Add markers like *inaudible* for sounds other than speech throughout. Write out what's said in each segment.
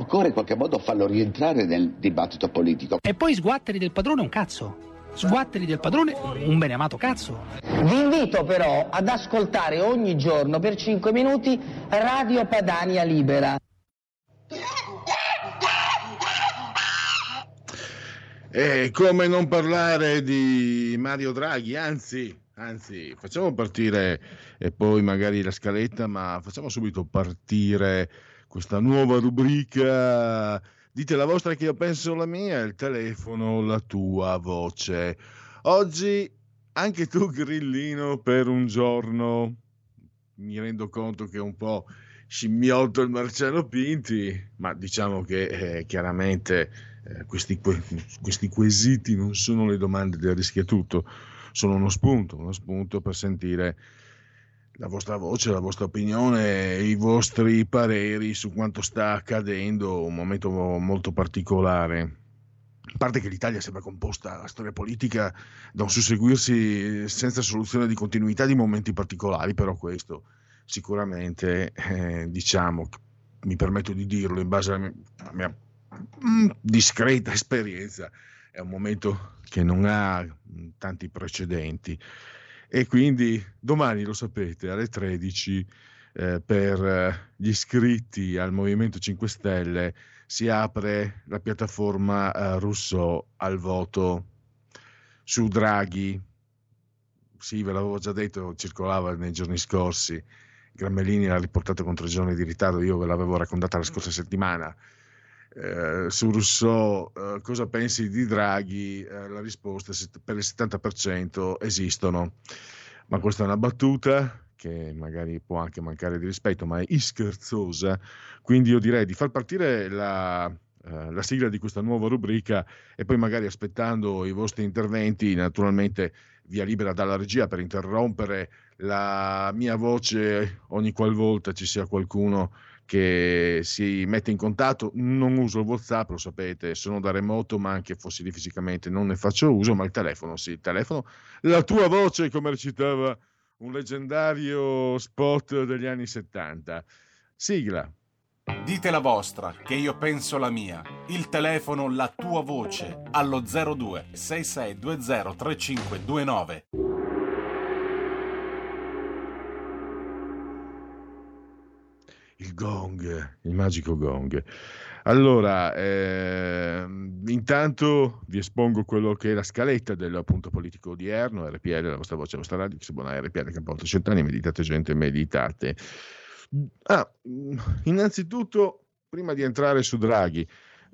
Occorre in qualche modo farlo rientrare nel dibattito politico. E poi sguatteri del padrone un cazzo. Sguatteri del padrone un beneamato cazzo. Vi invito però ad ascoltare ogni giorno per 5 minuti Radio Padania Libera. E come non parlare di Mario Draghi, anzi, anzi, facciamo partire e poi magari la scaletta, ma facciamo subito partire questa nuova rubrica. Dite la vostra che io penso la mia, il telefono, la tua voce. Oggi anche tu grillino per un giorno. Mi rendo conto che è un po' scimmiotto il Marcello Pinti, ma diciamo che eh, chiaramente eh, questi, questi quesiti non sono le domande del rischio tutto, sono uno spunto, uno spunto per sentire la vostra voce, la vostra opinione, i vostri pareri su quanto sta accadendo, un momento molto particolare. A parte che l'Italia sembra composta, la storia politica, da un susseguirsi senza soluzione di continuità di momenti particolari, però questo sicuramente, eh, diciamo, mi permetto di dirlo in base alla mia, alla mia mm, discreta esperienza, è un momento che non ha tanti precedenti e quindi domani lo sapete alle 13 eh, per eh, gli iscritti al Movimento 5 Stelle si apre la piattaforma eh, Rousseau al voto su Draghi. Sì, ve l'avevo già detto, circolava nei giorni scorsi. Gramellini l'ha riportato con tre giorni di ritardo, io ve l'avevo raccontata la scorsa settimana. Eh, su Rousseau eh, cosa pensi di Draghi? Eh, la risposta per il 70% esistono. Ma questa è una battuta che magari può anche mancare di rispetto, ma è scherzosa. Quindi io direi di far partire la, eh, la sigla di questa nuova rubrica e poi magari aspettando i vostri interventi, naturalmente via libera dalla regia per interrompere la mia voce ogni qualvolta ci sia qualcuno che si mette in contatto. Non uso il WhatsApp, lo sapete, sono da remoto, ma anche fossi lì fisicamente non ne faccio uso, ma il telefono, sì, il telefono. La tua voce, come recitava un leggendario spot degli anni 70. Sigla. Dite la vostra, che io penso la mia. Il telefono, la tua voce, allo 02 6620 3529. Il gong, il magico gong. Allora, eh, intanto vi espongo quello che è la scaletta del punto politico odierno, RPL, la vostra voce, la vostra radio, buona RPL, che porta cent'anni, meditate gente, meditate. Ah, innanzitutto, prima di entrare su Draghi,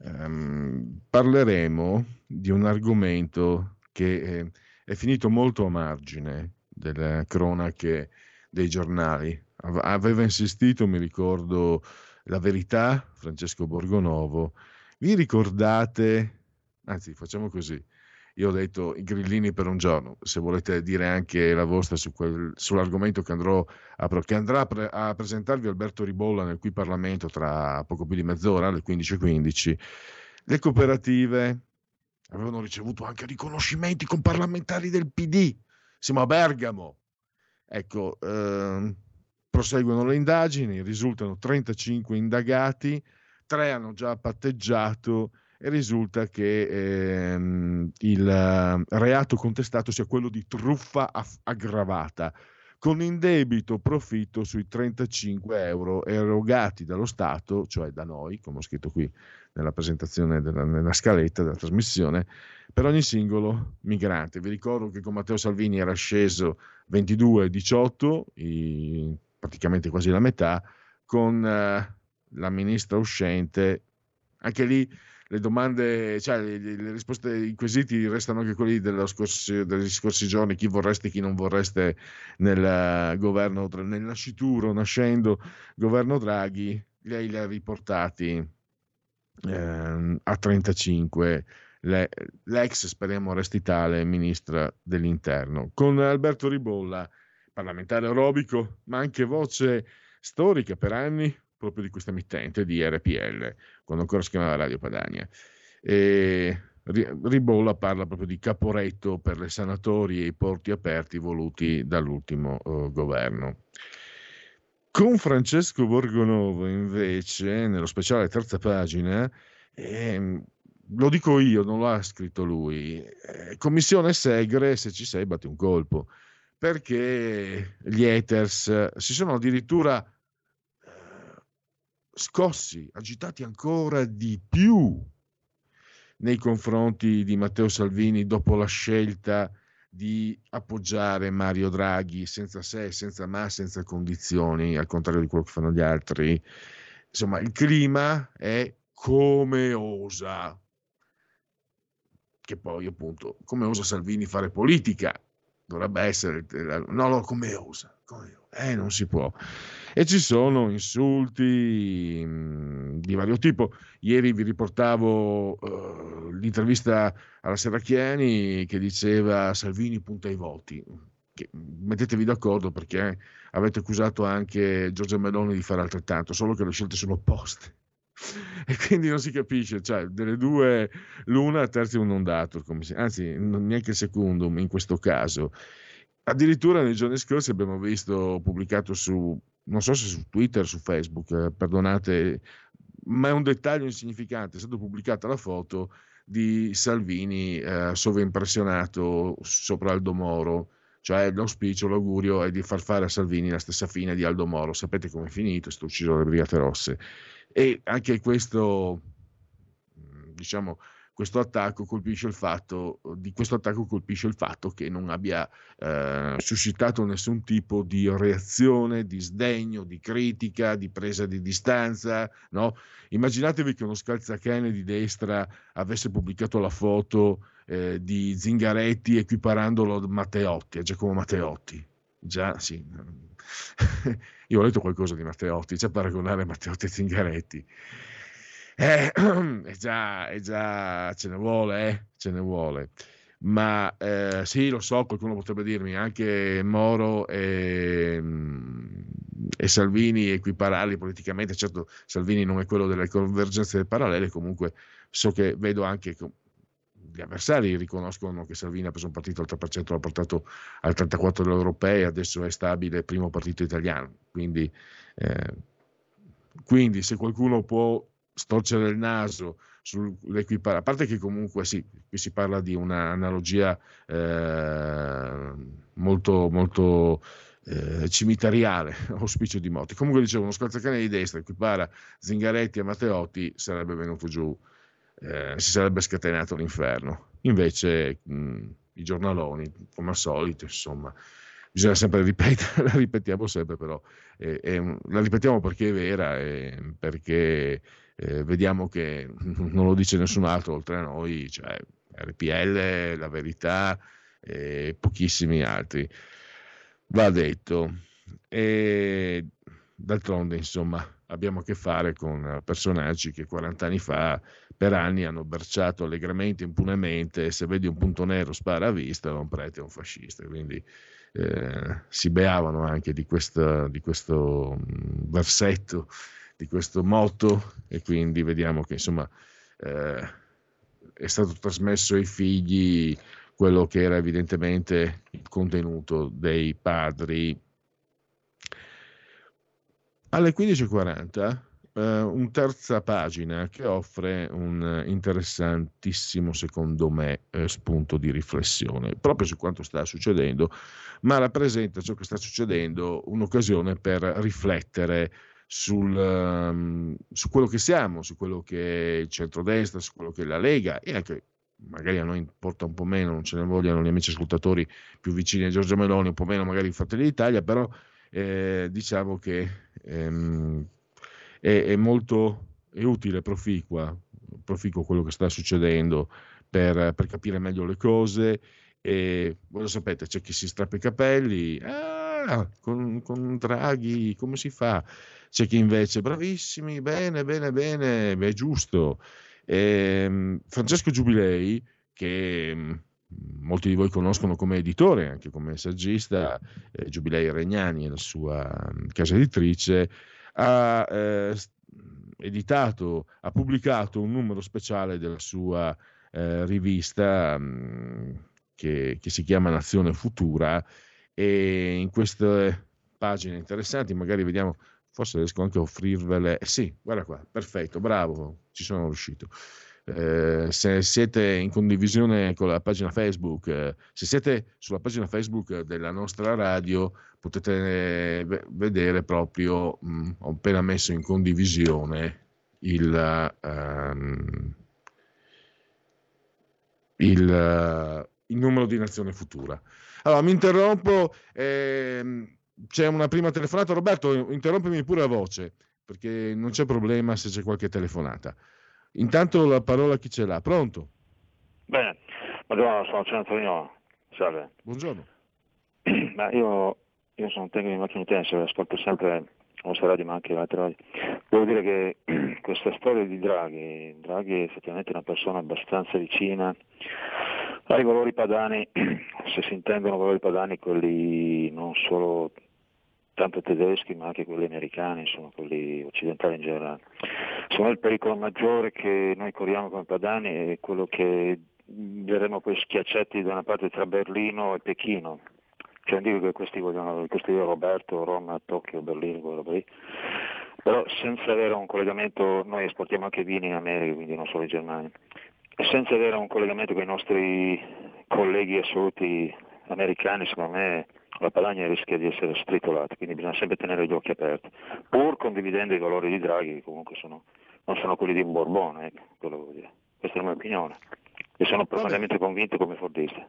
ehm, parleremo di un argomento che eh, è finito molto a margine delle cronache dei giornali, aveva insistito, mi ricordo, la verità, Francesco Borgonovo. Vi ricordate, anzi facciamo così, io ho detto i grillini per un giorno, se volete dire anche la vostra su quel, sull'argomento che, a, che andrà a, pre, a, presentarvi Alberto Ribolla nel qui Parlamento tra poco più di mezz'ora, alle 15.15, le cooperative avevano ricevuto anche riconoscimenti con parlamentari del PD, siamo a Bergamo. Ecco, ehm, Proseguono le indagini, risultano 35 indagati, tre hanno già patteggiato e risulta che ehm, il reato contestato sia quello di truffa aggravata con indebito profitto sui 35 euro erogati dallo Stato, cioè da noi, come ho scritto qui nella presentazione, della, nella scaletta della trasmissione, per ogni singolo migrante. Vi ricordo che con Matteo Salvini era sceso 22,18, praticamente quasi la metà, con eh, la ministra uscente, anche lì le domande, cioè le, le risposte, i quesiti restano anche quelli scorsi, degli scorsi giorni, chi vorreste, chi non vorreste nel governo, nel nascituro, nascendo governo Draghi, lei li ha riportati eh, a 35. Le, l'ex, speriamo resti tale, ministra dell'interno. Con Alberto Ribolla, parlamentare aerobico, ma anche voce storica per anni, proprio di questa emittente di RPL, quando ancora si chiamava Radio Padania. E Ribolla parla proprio di caporetto per le sanatorie e i porti aperti voluti dall'ultimo uh, governo. Con Francesco Borgonovo, invece, nello speciale terza pagina, eh, lo dico io, non l'ha scritto lui, eh, commissione Segre, se ci sei batti un colpo, perché gli haters si sono addirittura scossi, agitati ancora di più nei confronti di Matteo Salvini dopo la scelta di appoggiare Mario Draghi senza se, senza ma, senza condizioni, al contrario di quello che fanno gli altri. Insomma, il clima è come osa, che poi appunto, come osa Salvini fare politica, dovrebbe essere, no, no, come osa, come osa. eh, non si può e ci sono insulti mm, di vario tipo. Ieri vi riportavo uh, l'intervista alla Serracchiani che diceva Salvini punta i voti. Che, mettetevi d'accordo perché avete accusato anche Giorgia Meloni di fare altrettanto, solo che le scelte sono opposte. *laughs* E quindi non si capisce, cioè delle due, l'una terzi un non dato, anzi neanche il secondo in questo caso. Addirittura nei giorni scorsi abbiamo visto pubblicato su non so se su Twitter, o su Facebook, eh, perdonate, ma è un dettaglio insignificante, è stata pubblicata la foto di Salvini eh, sovraimpressionato sopra Aldo Moro, cioè l'auspicio, l'augurio è di far fare a Salvini la stessa fine di Aldo Moro. Sapete come è finito, è stato ucciso dalle Brigate Rosse. E anche questo, diciamo, questo attacco colpisce il fatto, di questo attacco colpisce il fatto che non abbia eh, suscitato nessun tipo di reazione, di sdegno, di critica, di presa di distanza. No? Immaginatevi che uno scalzacane di destra avesse pubblicato la foto eh, di Zingaretti equiparandolo a Matteotti, a Giacomo Matteotti. Già, sì. *laughs* Io ho letto qualcosa di Matteotti, c'è paragonare Matteotti e Zingaretti. Eh, *clears throat* è, già, è già, ce ne vuole, eh, ce ne vuole. Ma eh, sì, lo so, qualcuno potrebbe dirmi anche Moro e, mm, e Salvini equipararli politicamente. Certo, Salvini non è quello delle convergenze parallele, comunque so che vedo anche che gli avversari riconoscono che Salvini ha preso un partito al 3%, l'ha portato al 34% delle europee, adesso è stabile primo partito italiano. Quindi, eh, quindi se qualcuno può storcere il naso sull'equiparazione, a parte che comunque sì, qui si parla di un'analogia eh, molto, molto eh, cimitariale, *laughs* auspicio di Motti. Comunque dicevo, uno scalzacane di destra equipara Zingaretti a Matteotti sarebbe venuto giù, eh, si sarebbe scatenato l'inferno. Invece mh, i giornaloni, come al solito, insomma, bisogna sempre ripetere, *laughs* la ripetiamo sempre però, è, è, la ripetiamo perché è vera, perché eh, vediamo che *laughs* non lo dice nessun altro oltre a noi, cioè RPL, La Verità e pochissimi altri. Va detto. E d'altronde, insomma, abbiamo a che fare con personaggi che 40 anni fa per anni hanno berciato allegramente, impunemente, se vedi un punto nero spara a vista, è un prete o un fascista, quindi eh, si beavano anche di, questa, di questo mm, versetto di questo motto e quindi vediamo che insomma eh, è stato trasmesso ai figli quello che era evidentemente il contenuto dei padri. Alle 15.40 eh, un terza pagina che offre un interessantissimo, secondo me, eh, spunto di riflessione proprio su quanto sta succedendo, ma rappresenta ciò che sta succedendo un'occasione per riflettere sul, um, su quello che siamo, su quello che è il centrodestra, su quello che è la Lega e anche magari a noi importa un po' meno, non ce ne vogliono gli amici ascoltatori più vicini a Giorgio Meloni, un po' meno magari i Fratelli d'Italia, però eh, diciamo che ehm, è, è, molto è utile, proficua, proficuo quello che sta succedendo per, per, capire meglio le cose e voi lo sapete, c'è chi si strappa i capelli, ah, con, con Draghi come si fa? C'è chi invece, bravissimi, bene, bene, bene, è giusto. E, ehm, Francesco Giubilei, che mm, molti di voi conoscono come editore, anche come saggista, eh, Giubilei Regnani è la sua mm, casa editrice, ha eh, editato, ha pubblicato un numero speciale della sua eh, rivista mh, mm, che, che, si chiama Nazione Futura e in queste pagine interessanti, magari vediamo, forse riesco anche a offrirvele, eh sì, guarda qua, perfetto, bravo, ci sono riuscito. Eh, se siete in condivisione con la pagina Facebook, eh, se siete sulla pagina Facebook della nostra radio, potete eh, vedere proprio, mh, mm, ho appena messo in condivisione il, um, il, il, numero di Nazione Futura. Allora, mi interrompo, ehm, c'è una prima telefonata. Roberto, interrompimi pure a voce, perché non c'è problema se c'è qualche telefonata. Intanto la parola chi ce l'ha? Pronto? Bene, buongiorno, sono Gian Antonio. Salve. Buongiorno. *clears throat* Ma io, io sono un tecnico di macchine intense, ascolto sempre nostra radio ma anche altre radio. Devo dire che *clears throat* questa storia di Draghi, Draghi è effettivamente una persona abbastanza vicina ai valori padani, *clears throat* se si intendono valori padani quelli non solo tanto tedeschi ma anche quelli americani, insomma quelli occidentali in generale. Secondo me il pericolo maggiore che noi corriamo come padani è quello che verremo poi schiacciati da una parte tra Berlino e Pechino. Cioè non dico che questi vogliono, questi Roberto, Roma, Tokyo, Berlino, quello lì, però senza avere un collegamento, noi esportiamo anche vini in America, quindi non solo in Germania, senza avere un collegamento con i nostri colleghi assoluti americani, secondo me la Padania rischia di essere stritolata, quindi bisogna sempre tenere gli occhi aperti, pur condividendo i valori di Draghi, che comunque sono, non sono quelli di un Borbone, ecco, questa è la mia opinione, e sono profondamente convinto come fordista.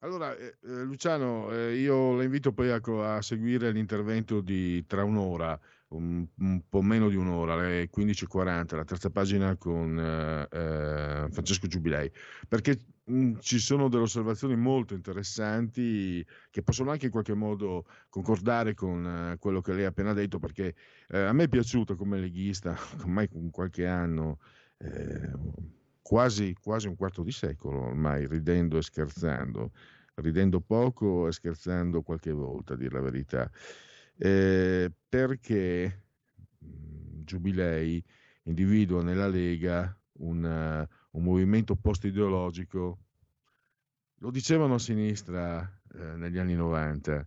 Allora, eh, eh, Luciano, eh, io la invito poi a, a, seguire l'intervento di tra un'ora, un, un, po' meno di un'ora, alle 15.40, la terza pagina con eh, eh, Francesco Giubilei, perché mh, mm, ci sono delle osservazioni molto interessanti che possono anche in qualche modo concordare con eh, quello che lei ha appena detto, perché a me è piaciuto come leghista, *laughs* ormai con qualche anno quasi, quasi un quarto di secolo ormai, ridendo e scherzando, ridendo poco e scherzando qualche volta, a dire la verità, eh, perché mhmm, Giubilei individua nella Lega una, un movimento post-ideologico, lo dicevano a sinistra eh, negli anni 90,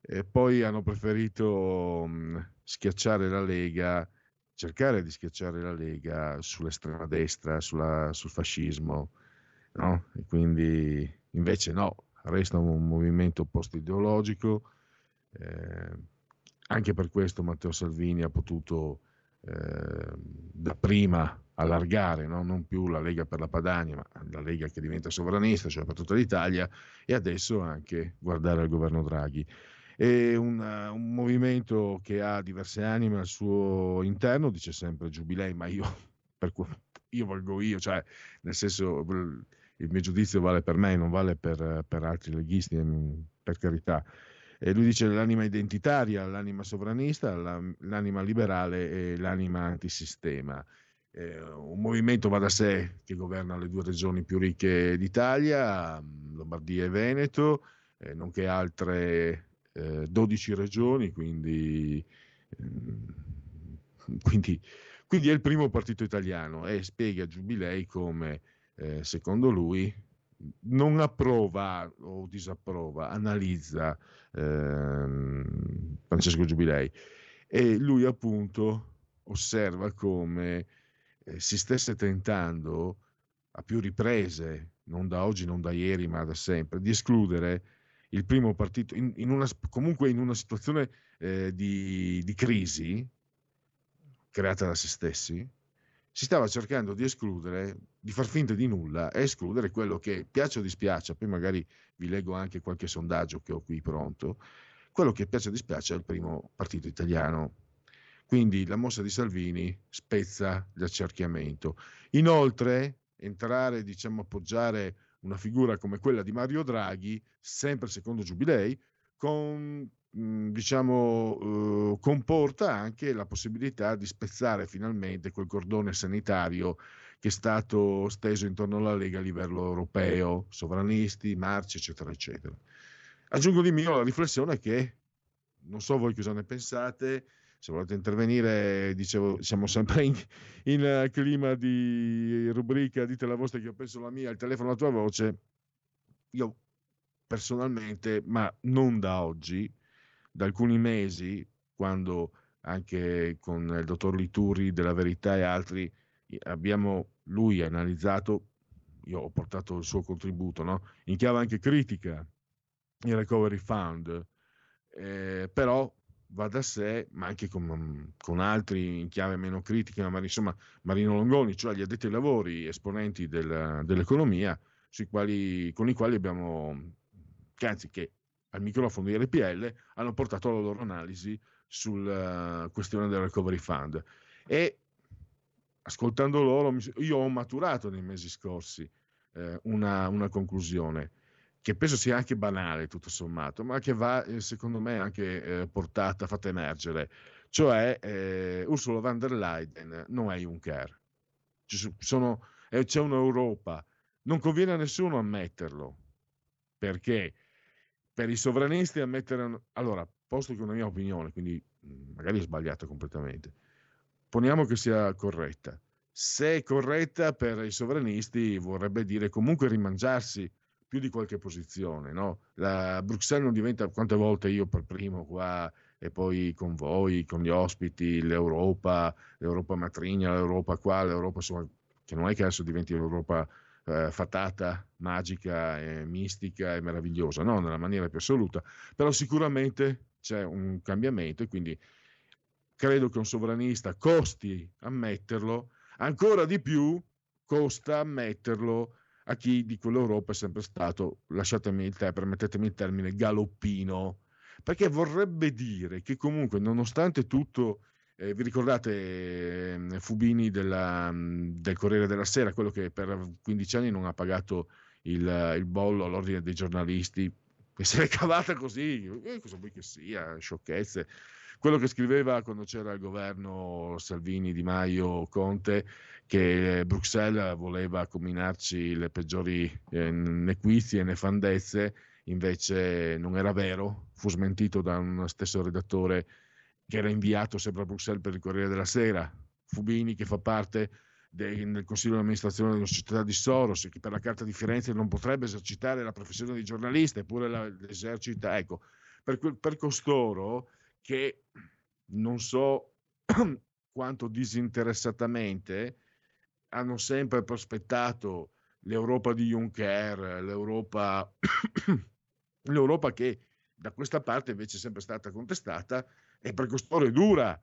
e poi hanno preferito mh, mhmm, schiacciare la Lega cercare di schiacciare la Lega sull'estrema destra, sulla, sul fascismo, no? E quindi invece no, resta un movimento post-ideologico. Eh, anche per questo Matteo Salvini ha potuto eh, da prima allargare no? non più la Lega per la Padania, ma la Lega che diventa sovranista, cioè per tutta l'Italia, e adesso anche guardare al governo Draghi è un, un, movimento che ha diverse anime al suo interno, dice sempre Giubilei, ma io, *laughs* per, io valgo io, cioè nel senso il mio giudizio vale per me, non vale per, per altri leghisti, per carità. E lui dice l'anima identitaria, l'anima sovranista, l'anima liberale e l'anima antisistema. Eh, un movimento va da sé che governa le due regioni più ricche d'Italia, Lombardia e Veneto, eh, nonché altre eh, 12 regioni, quindi, eh, quindi, quindi, è il primo partito italiano e spiega Giubilei come, eh, secondo lui, non approva o disapprova, analizza ehm, Francesco Giubilei. E lui appunto osserva come eh, si stesse tentando a più riprese, non da oggi, non da ieri, ma da sempre, di escludere il primo partito, in, in una, comunque in una situazione eh, di, di crisi creata da se stessi, si stava cercando di escludere, di far finta di nulla e escludere quello che, piace o dispiace, poi magari vi leggo anche qualche sondaggio che ho qui pronto, quello che piace o dispiace è il primo partito italiano. Quindi la mossa di Salvini spezza l'accerchiamento. Inoltre, entrare, diciamo, appoggiare una figura come quella di Mario Draghi, sempre secondo Giubilei, con, diciamo, eh, comporta anche la possibilità di spezzare finalmente quel cordone sanitario che è stato steso intorno alla Lega a livello europeo, sovranisti, marci, eccetera, eccetera. Aggiungo di mio la riflessione che, non so voi cosa ne pensate, se volete intervenire, dicevo, siamo sempre in, in uh, clima di rubrica, dite la vostra che io penso la mia, il telefono la tua voce. Io personalmente, ma non da oggi, da alcuni mesi, quando anche con il dottor Lituri della Verità e altri abbiamo, lui analizzato, io ho portato il suo contributo, no? in chiave anche critica, il Recovery Fund, eh, però va da sé, ma anche con, con, altri in chiave meno critica, ma insomma Marino Longoni, cioè gli addetti ai lavori, esponenti del, dell'economia, quali, con i quali abbiamo, anzi che al microfono di RPL hanno portato la loro analisi sulla questione del recovery fund. E ascoltando loro, io ho maturato nei mesi scorsi eh, una, una conclusione che penso sia anche banale tutto sommato, ma che va eh, secondo me anche eh, portata, fatta emergere, cioè eh, Ursula von der Leyen non è Juncker, sono, eh, c'è un'Europa, non conviene a nessuno ammetterlo, perché per i sovranisti ammettere, allora, posto che una mia opinione, quindi mm, magari è sbagliata completamente, poniamo che sia corretta, se è corretta per i sovranisti vorrebbe dire comunque rimangiarsi più di qualche posizione. No? La Bruxelles non diventa, quante volte io per primo qua e poi con voi, con gli ospiti, l'Europa, l'Europa matrigna, l'Europa qua, l'Europa insomma, che non è che adesso diventi l'Europa eh, fatata, magica, e mistica e meravigliosa, no, nella maniera più assoluta, però sicuramente c'è un cambiamento e quindi credo che un sovranista costi ammetterlo, ancora di più costa ammetterlo a chi di quell'Europa è sempre stato, lasciatemi il te, permettetemi il termine, galoppino, perché vorrebbe dire che comunque nonostante tutto, eh, vi ricordate eh, Fubini della, del Corriere della Sera, quello che per 15 anni non ha pagato il, il bollo all'ordine dei giornalisti, che se l'è cavata così, eh, cosa vuoi che sia, sciocchezze. Quello che scriveva quando c'era il governo Salvini, Di Maio, Conte, che Bruxelles voleva combinarci le peggiori eh, nequizie e nefandezze, invece non era vero, fu smentito da un stesso redattore che era inviato sempre a Bruxelles per il Corriere della Sera, Fubini che fa parte del, consiglio di amministrazione della società di Soros, che per la Carta di Firenze non potrebbe esercitare la professione di giornalista, eppure la, l'esercita. Ecco, per, per costoro che non so *clears throat* quanto disinteressatamente hanno sempre prospettato l'Europa di Juncker, l'Europa, *clears throat* l'Europa che da questa parte invece è sempre stata contestata e per costoro è dura.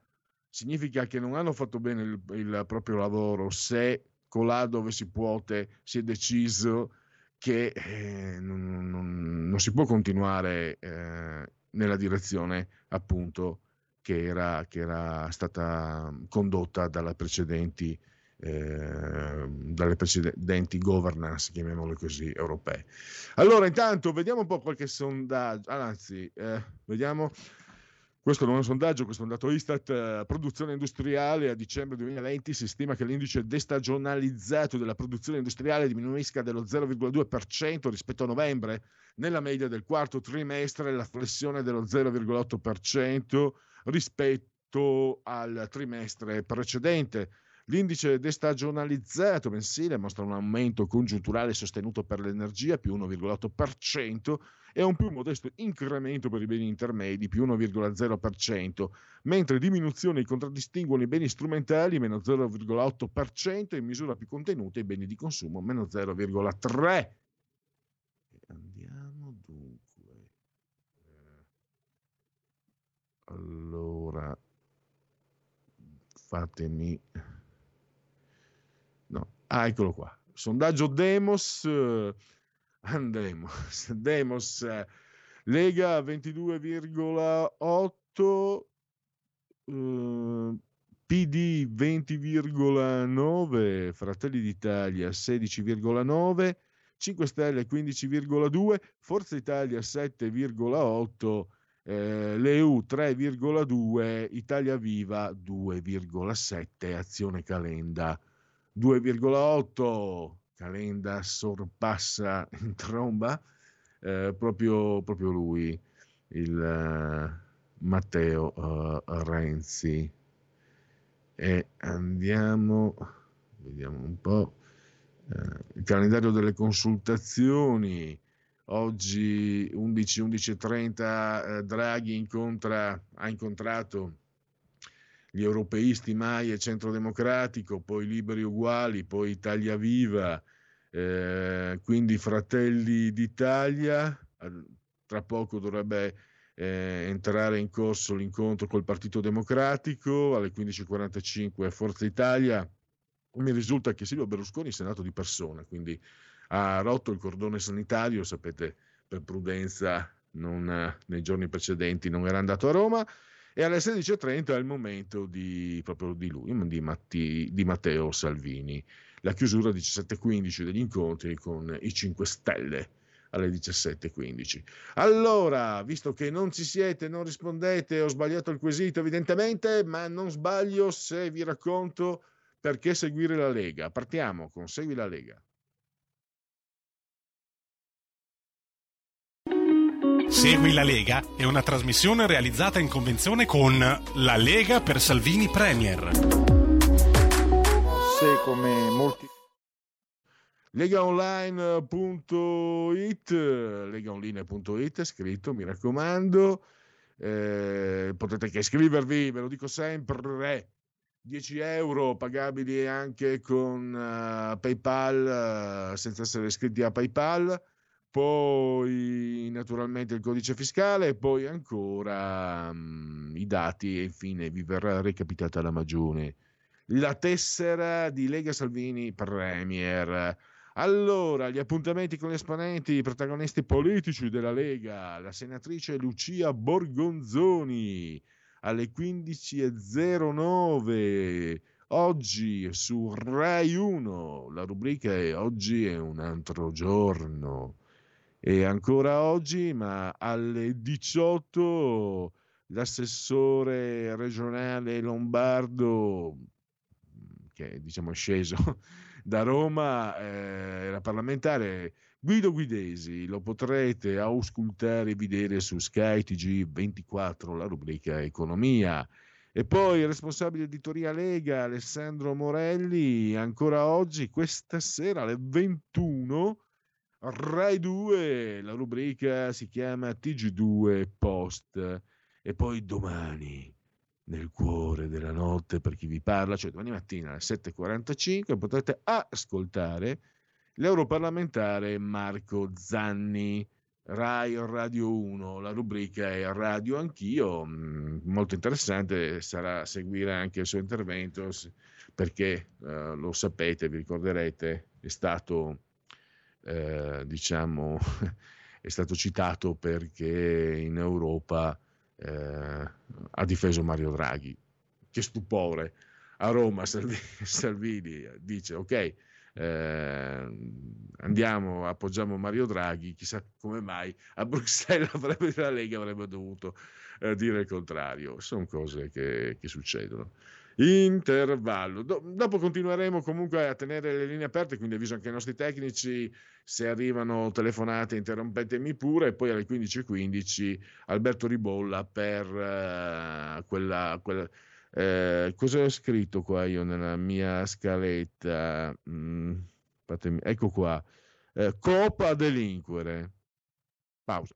Significa che non hanno fatto bene il, il proprio lavoro se colà dove si può si è deciso che eh, non, non, non, si può continuare eh, nella direzione appunto che era, che era stata condotta dalle precedenti, eh, dalle precedenti governance, chiamiamole così, europee. Allora, intanto vediamo un po' qualche sondaggio, anzi, eh, vediamo questo non è un sondaggio, questo è un dato Istat. Eh, produzione industriale a dicembre 2020 si stima che l'indice destagionalizzato della produzione industriale diminuisca dello 0,2% rispetto a novembre. Nella media del quarto trimestre la flessione dello 0,8% rispetto al trimestre precedente. L'indice destagionalizzato mensile mostra un aumento congiunturale sostenuto per l'energia più 1,8% e un più modesto incremento per i beni intermedi più 1,0%, mentre diminuzioni contraddistinguono i beni strumentali meno 0,8% e in misura più contenuta i beni di consumo meno 0,3%. Andiamo dunque. Eh, allora, fatemi... Ah, eccolo qua. Sondaggio Demos. Eh, Andemos. *laughs* Demos. Lega 22,8. Eh, PD 20,9. Fratelli d'Italia 16,9. 5 Stelle 15,2, Forza Italia 7,8, eh, l'EU 3,2, Italia Viva 2,7, Azione Calenda 2,8, Calenda sorpassa *laughs* in tromba eh, proprio, proprio, lui, il uh, Matteo uh, Renzi. E andiamo, vediamo un po' eh, il calendario delle consultazioni. Oggi 11, 11.30 eh, Draghi incontra, ha incontrato gli europeisti Mai e Centro Democratico, poi Liberi Uguali, poi Italia Viva, eh, quindi Fratelli d'Italia. Tra poco dovrebbe eh, entrare in corso l'incontro col Partito Democratico alle 15.45 Forza Italia mi risulta che Silvio Berlusconi sia nato di persona, quindi ha rotto il cordone sanitario, sapete, per prudenza non, nei giorni precedenti non era andato a Roma e alle 16.30 è il momento di, proprio di lui, di, Matti, di Matteo Salvini. La chiusura 17.15 degli incontri con i 5 Stelle alle 17.15. Allora, visto che non ci siete, non rispondete, ho sbagliato il quesito evidentemente, ma non sbaglio se vi racconto perché seguire la Lega? Partiamo con Segui la Lega. Segui la Lega è una trasmissione realizzata in convenzione con La Lega per Salvini Premier. Se come molti legaonline.it legaonline.it scritto mi raccomando eh, potete anche iscrivervi ve lo dico sempre 10 euro pagabili anche con uh, PayPal uh, senza essere iscritti a PayPal, poi naturalmente il codice fiscale, poi ancora um, i dati e infine vi verrà recapitata la magione. La tessera di Lega Salvini Premier. Allora, gli appuntamenti con gli esponenti, i protagonisti politici della Lega, la senatrice Lucia Borgonzoni alle 15.09 oggi su Rai 1 la rubrica è oggi è un altro giorno e ancora oggi ma alle 18 l'assessore regionale lombardo che diciamo è sceso *laughs* da Roma eh, era parlamentare Guido Guidesi lo potrete auscultare e vedere su Sky TG24, la rubrica Economia. E poi il responsabile editoria Lega Alessandro Morelli, ancora oggi, questa sera alle 21, Rai 2, la rubrica si chiama TG2 Post. E poi domani, nel cuore della notte, per chi vi parla, cioè domani mattina alle 7.45, potrete ascoltare l'europarlamentare Marco Zanni. Rai Radio 1, la rubrica è Radio Anch'io, mm, molto interessante sarà seguire anche il suo intervento perché eh, lo sapete, vi ricorderete, è stato, eh, diciamo, *laughs* è stato citato perché in Europa eh, ha difeso Mario Draghi. Che stupore! A Roma *laughs* Salvini dice ok, eh, andiamo, appoggiamo Mario Draghi, chissà come mai a Bruxelles *laughs* avrebbe, la Lega avrebbe dovuto eh, dire il contrario. Sono cose che, che succedono. Intervallo. Do- dopo continueremo comunque a tenere le linee aperte, quindi avviso anche ai nostri tecnici, se arrivano telefonate interrompetemi pure, e poi alle 15.15 Alberto Ribolla per uh, quella, quella Eh, cosa ho scritto qua io nella mia scaletta? Mm, ecco qua. Eh, copa delinquere. Pausa.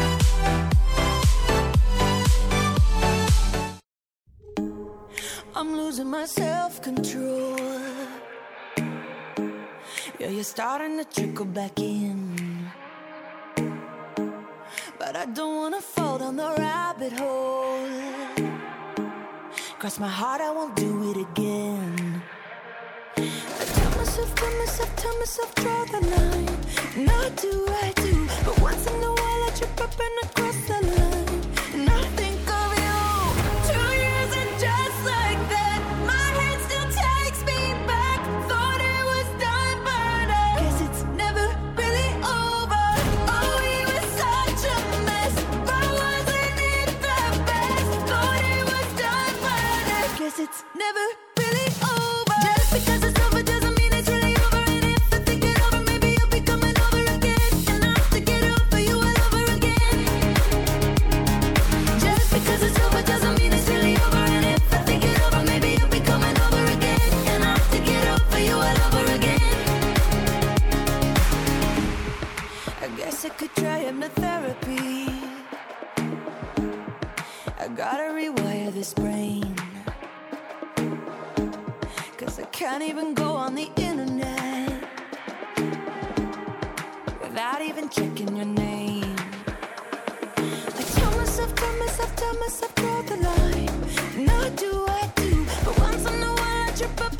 Losing my self control. Yeah, you're starting to trickle back in. But I don't wanna fall down the rabbit hole. Cross my heart, I won't do it again. I tell myself, tell myself, tell myself, draw the line. Not do I do, but once in a while I trip up and I cross the line. It's never really over. Just because it's over doesn't mean it's really over. And if I think it over, maybe you'll be coming over again. And I'll have to get over you all over again. Just because it's over doesn't mean it's really over. And if I think it over, maybe you'll be coming over again. And I'll have to get over you all over again. I guess I could try hypnotherapy. I gotta rewire this brain. Can't even go on the internet without even checking your name. I tell myself, tell myself, tell myself, draw the line. Now do I do, but once in a while I trip up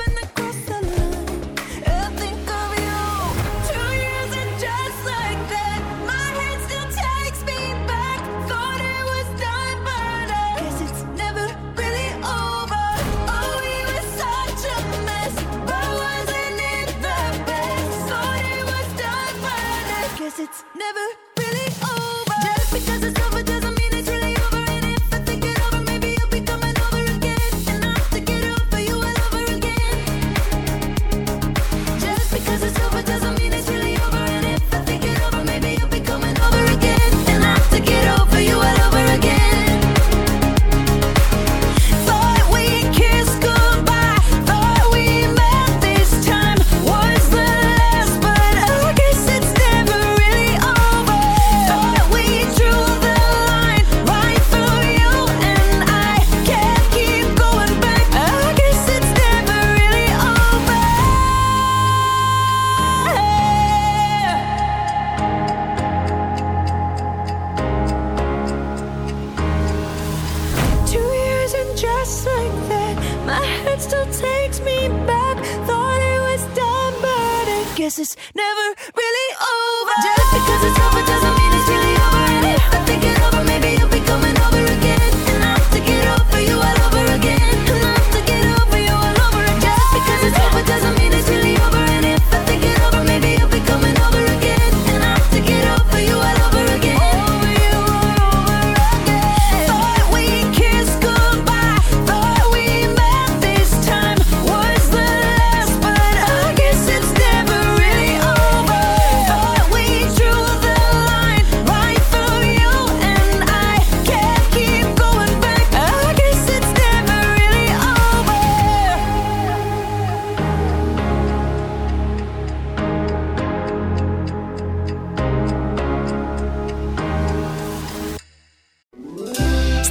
me back. Thought it was done, but I guess it's never really over.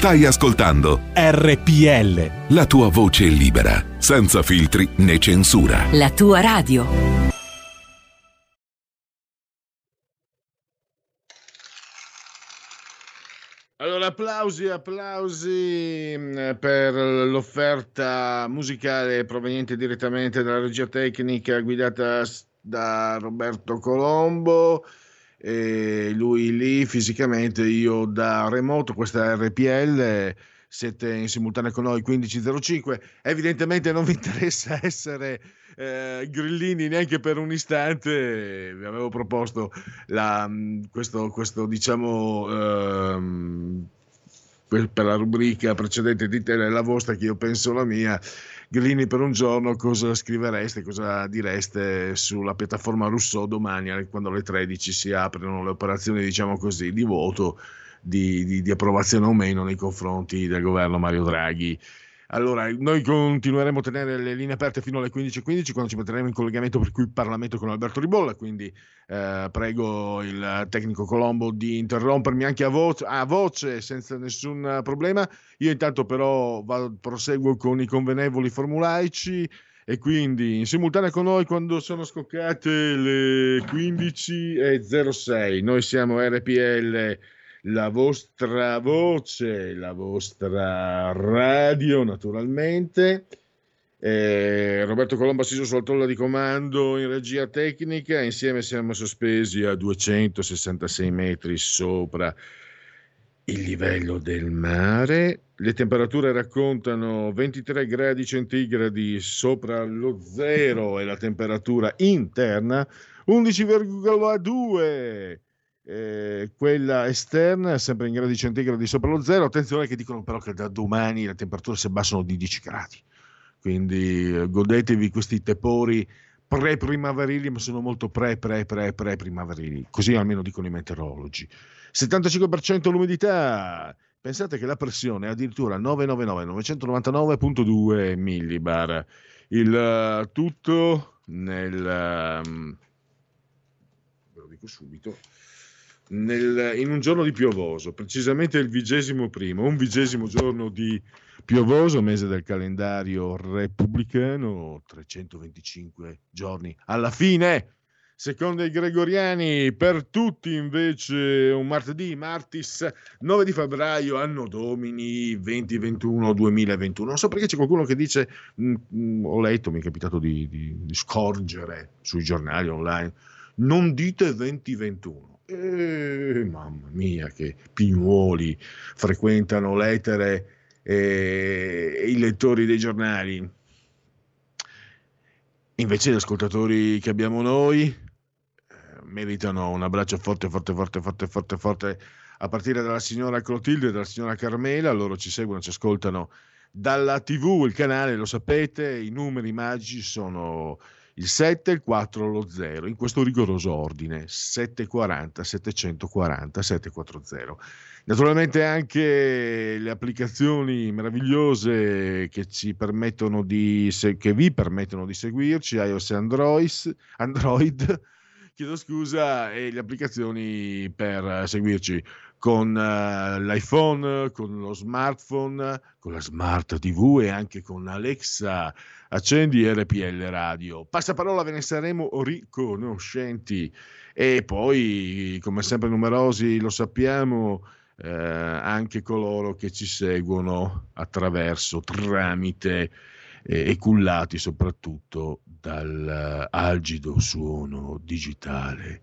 Stai ascoltando RPL. la tua voce libera, senza filtri né censura. La tua radio. Allora, applausi, applausi mh, per l'offerta musicale proveniente direttamente dalla regia tecnica guidata da Roberto Colombo. E lui lì fisicamente, io da remoto, questa RPL, siete in simultanea con noi 15.05. Evidentemente non vi *laughs* interessa essere eh, grillini neanche per un istante. Vi avevo proposto la, mh, questo, questo, diciamo, ehm, per la rubrica precedente di te la vostra, che io penso la mia. Grillini per un giorno, cosa scrivereste, cosa direste sulla piattaforma Rousseau domani, eh, quando alle 13 si aprono le operazioni, diciamo così, di voto, di, di- di approvazione o meno nei confronti del governo Mario Draghi. Allora, noi continueremo a tenere le linee aperte fino alle 15.15 quando ci metteremo in collegamento per cui il Parlamento con Alberto Ribolla, quindi eh, prego il tecnico Colombo di interrompermi anche a, vo- a voce senza nessun problema. Io intanto però vado- proseguo con i convenevoli formulaici e quindi in simultanea con noi quando sono scoccate le 15.06. Noi siamo RPL la vostra voce, la vostra radio naturalmente. Eh, Roberto Colombo assiso sulla tolla di comando in regia tecnica, insieme siamo sospesi a 266 metri sopra il livello del mare. Le temperature raccontano 23 gradi centigradi sopra lo zero e la temperatura interna 11,2 eh, quella esterna è sempre in gradi centigradi sopra lo zero. Attenzione che dicono però che da domani le temperature si abbassano di 10 gradi. Quindi eh, godetevi questi tepori pre-primaverili, ma sono molto pre-pre-pre-pre-primaverili. Così almeno dicono i meteorologi. 75% l'umidità. Pensate che la pressione è addirittura 999 999.2 millibar. Il eh, tutto nel ehm, ve lo dico subito nel- in un giorno di piovoso, precisamente il vigesimo primo, un vigesimo giorno di piovoso, mese del calendario repubblicano, 325 giorni alla fine. Secondo i gregoriani, per tutti invece un martedì, martis 9 di febbraio, anno domini 2021-2021. Non so perché c'è qualcuno che dice, mm, mm, ho letto, mi è capitato di, di- di scorgere sui giornali online, non dite 2021. Eh, mamma mia, che pignuoli frequentano l'etere e i lettori dei giornali. Invece gli ascoltatori che abbiamo noi eh, meritano un abbraccio forte, forte, forte, forte, forte, forte a partire dalla signora Clotilde e dalla signora Carmela. Loro ci seguono, ci ascoltano dalla TV, il canale, lo sapete, i numeri magici sono il 7, il 4, lo 0, in questo rigoroso ordine, 740, 740, 740. Naturalmente anche le applicazioni meravigliose che di che vi permettono di seguirci, iOS e Android, Android *laughs* chiedo scusa, e le applicazioni per seguirci con eh, l'iPhone, con lo smartphone, con la smart TV e anche con Alexa. Accendi RPL Radio. Passaparola ve ne saremo riconoscenti. E poi, come sempre numerosi, lo sappiamo, eh, anche coloro che ci seguono attraverso, tramite e cullati soprattutto dal eh, algido suono digitale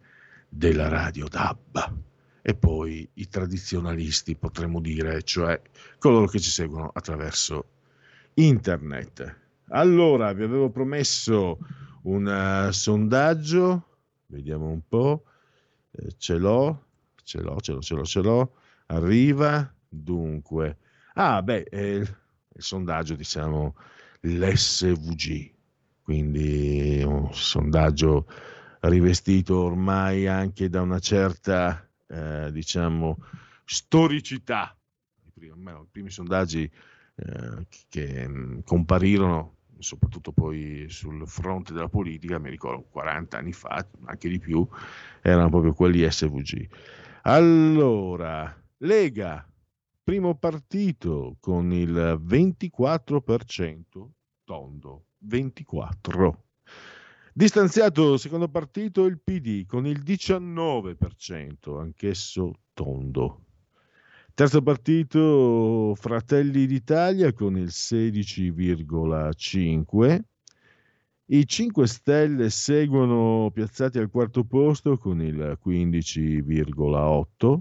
della radio DAB e poi i tradizionalisti potremmo dire, cioè coloro che ci seguono attraverso internet. Allora, vi avevo promesso un eh, sondaggio, vediamo un po', Eh, ce l'ho, ce l'ho, ce l'ho, ce l'ho, ce l'ho, arriva, dunque, ah beh, eh, il sondaggio diciamo l'SVG, quindi un sondaggio rivestito ormai anche da una certa, eh, diciamo, storicità. I primi, i primi sondaggi eh, che mh, comparirono, soprattutto poi sul fronte della politica, mi ricordo 40 anni fa, anche di più, erano proprio quelli SVG. Allora, Lega primo partito con il 24% tondo, 24. Distanziato secondo partito il PD con il 19%, anch'esso tondo. Terzo partito Fratelli d'Italia con il 16,5%. I 5 Stelle seguono piazzati al quarto posto con il 15,8%.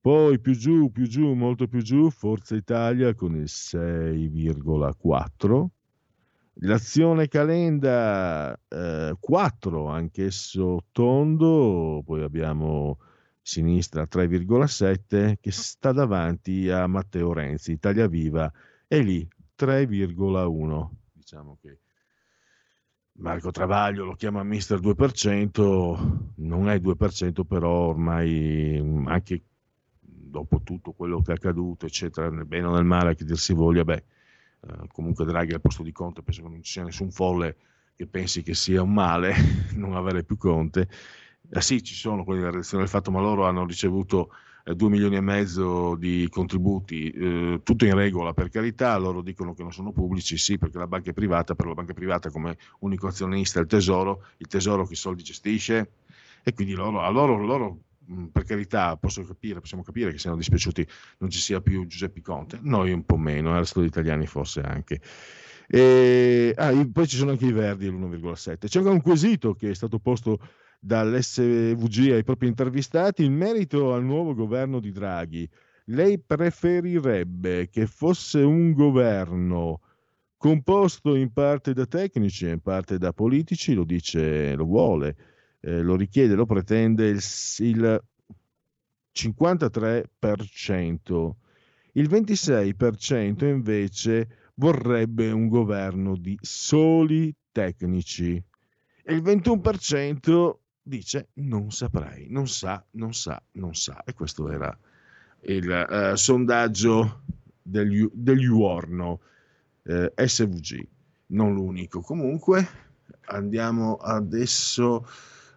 Poi più giù, più giù, molto più giù, Forza Italia con il 6,4%. L'azione Calenda eh, 4, anch'esso tondo, poi abbiamo sinistra 3,7 che sta davanti a Matteo Renzi, Italia Viva è lì 3,1. Diciamo che Marco Travaglio lo chiama mister 2%, non è 2% però ormai anche dopo tutto quello che è accaduto, eccetera, nel bene o nel male che dir si voglia, beh, eh, comunque Draghi al posto di Conte penso che non ci sia nessun folle che pensi che sia un male *laughs* non avere più Conte. Eh sì, ci sono quelli della redazione del fatto, ma loro hanno ricevuto eh, 2 milioni e mezzo di contributi, eh, tutto in regola per carità, loro dicono che non sono pubblici, sì perché la banca è privata, per la banca privata come unico azionista il tesoro, il tesoro che i soldi gestisce e quindi loro, a loro, loro per carità, posso capire, possiamo capire che siano dispiaciuti non ci sia più Giuseppe Conte, noi un po' meno, il resto degli italiani forse anche. E, ah, poi ci sono anche i verdi all'1,7. C'è anche un quesito che è stato posto dall'SVG ai propri intervistati in merito al nuovo governo di Draghi. Lei preferirebbe che fosse un governo composto in parte da tecnici e in parte da politici, lo dice, lo vuole eh, lo richiede, lo pretende il, il 53%. Il 26% invece vorrebbe un governo di soli tecnici e il 21% dice non saprei, non sa, non sa, non sa. E questo era il uh, sondaggio degli, degli Uorno eh, SVG, non l'unico. Comunque andiamo adesso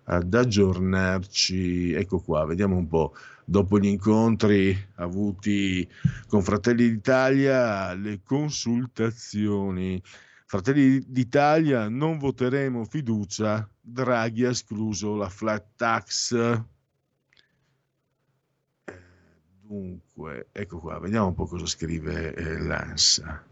ad aggiornarci. Ecco qua, vediamo un po'. Dopo gli incontri avuti con Fratelli d'Italia, le consultazioni. Fratelli d'Italia non voteremo fiducia, Draghi ha escluso la flat tax. Eh, dunque, ecco qua, vediamo un po' cosa scrive eh, l'ANSA.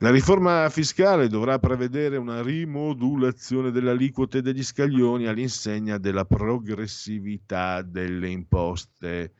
La riforma fiscale dovrà prevedere una rimodulazione delle aliquote degli scaglioni all'insegna della progressività delle imposte.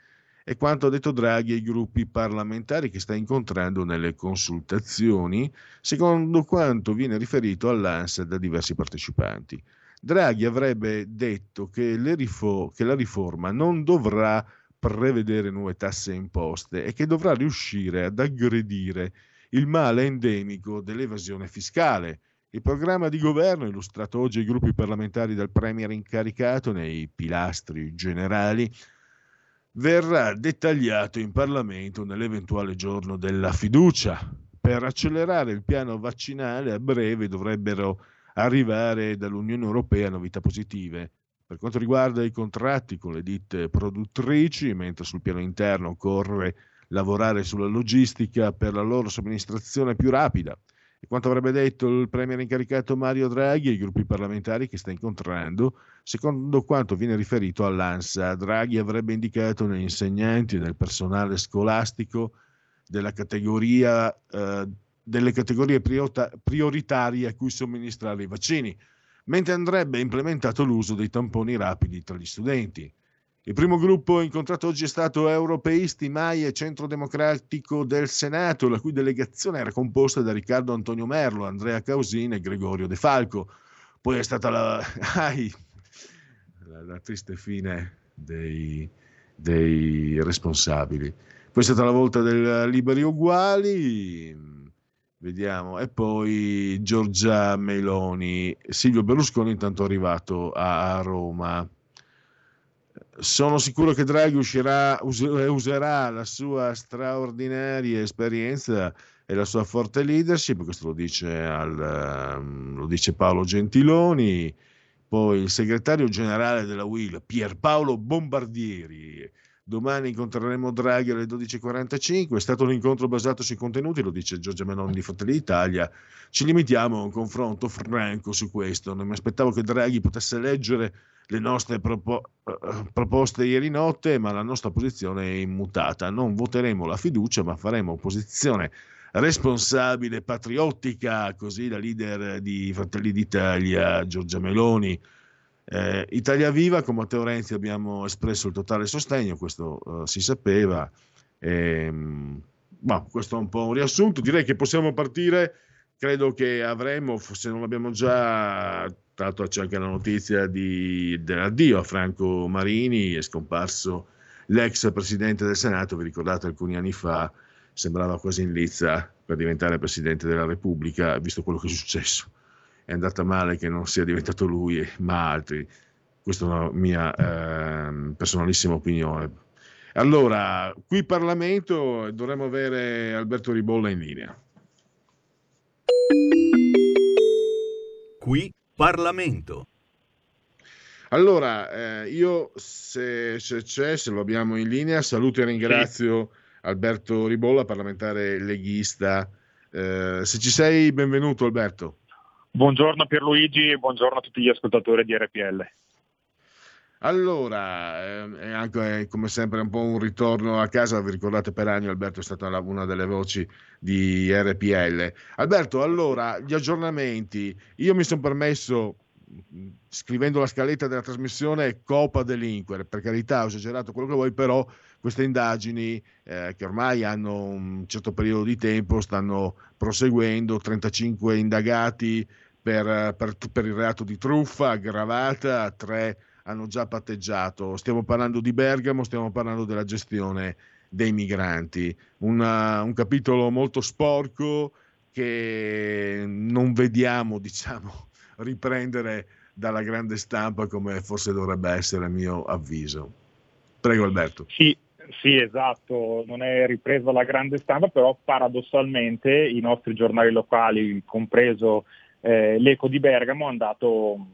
È quanto ha detto Draghi ai gruppi parlamentari che sta incontrando nelle consultazioni, secondo quanto viene riferito all'ANSA da diversi partecipanti. Draghi avrebbe detto che, rifo- che la riforma non dovrà prevedere nuove tasse e imposte e che dovrà riuscire ad aggredire il male endemico dell'evasione fiscale. Il programma di governo, illustrato oggi ai gruppi parlamentari dal Premier incaricato nei pilastri generali, verrà dettagliato in Parlamento nell'eventuale giorno della fiducia. Per accelerare il piano vaccinale a breve dovrebbero arrivare dall'Unione Europea novità positive. Per quanto riguarda i contratti con le ditte produttrici, mentre sul piano interno occorre lavorare sulla logistica per la loro somministrazione più rapida. E quanto avrebbe detto il Premier incaricato Mario Draghi ai gruppi parlamentari che sta incontrando, secondo quanto viene riferito all'ANSA, Draghi avrebbe indicato negli insegnanti e nel personale scolastico categoria, eh, delle categorie priorita- prioritarie a cui somministrare i vaccini, mentre andrebbe implementato l'uso dei tamponi rapidi tra gli studenti. Il primo gruppo incontrato oggi è stato Europeisti, Mai e Centro Democratico del Senato, la cui delegazione era composta da Riccardo Antonio Merlo, Andrea Causini e Gregorio De Falco. Poi è stata la, *laughs* ai, la, la triste fine dei, dei, responsabili. Poi è stata la volta del Liberi Uguali, vediamo, e poi Giorgia Meloni. Silvio Berlusconi intanto è arrivato a Roma. Sono sicuro che Draghi uscirà, userà la sua straordinaria esperienza e la sua forte leadership, questo lo dice, al, lo dice Paolo Gentiloni, poi il segretario generale della UIL Pierpaolo Bombardieri Domani incontreremo Draghi alle 12.45. È stato un incontro basato sui contenuti, lo dice Giorgia Meloni di Fratelli d'Italia. Ci limitiamo a un confronto franco su questo. Non mi aspettavo che Draghi potesse leggere le nostre propo- eh, proposte ieri notte, ma la nostra posizione è immutata. Non voteremo la fiducia, ma faremo opposizione responsabile, patriottica, così la leader di Fratelli d'Italia, Giorgia Meloni. Eh, Italia Viva, con Matteo Renzi abbiamo espresso il totale sostegno, questo eh, si sapeva. Ehm, ma questo è un po' un riassunto. Direi che possiamo partire. Credo che avremo, se non l'abbiamo già, l'altro c'è anche la notizia di, dell'addio a Franco Marini, è scomparso l'ex presidente del Senato, vi ricordate alcuni anni fa, sembrava quasi in lizza per diventare presidente della Repubblica, visto quello che è successo è andata male che non sia diventato lui, ma altri. Questa è una mia eh, personalissima opinione. Allora, qui Parlamento dovremmo avere Alberto Ribolla in linea. Qui Parlamento. Allora, eh, io se, se, c'è, se lo abbiamo in linea, saluto e ringrazio sì. Alberto Ribolla, parlamentare leghista. Eh, se ci sei, benvenuto Alberto. Buongiorno Pierluigi e buongiorno a tutti gli ascoltatori di RPL. Allora, ehm, è anche come sempre un po' un ritorno a casa, vi ricordate per anni Alberto è stata una delle voci di RPL. Alberto, allora, gli aggiornamenti, io mi sono permesso, scrivendo la scaletta della trasmissione, copa delinquere, per carità ho esagerato quello che vuoi, però queste indagini eh, che ormai hanno un certo periodo di tempo stanno proseguendo, 35 indagati per, per, per il reato di truffa aggravata, tre hanno già patteggiato. Stiamo parlando di Bergamo, stiamo parlando della gestione dei migranti. Una, un capitolo molto sporco che non vediamo, *laughs* diciamo, riprendere dalla grande stampa come forse dovrebbe essere a mio avviso. Prego Alberto. Sì, sì, esatto, non è ripresa la grande stampa, però paradossalmente i nostri giornali locali, compreso eh, l'Eco di Bergamo, hanno dato un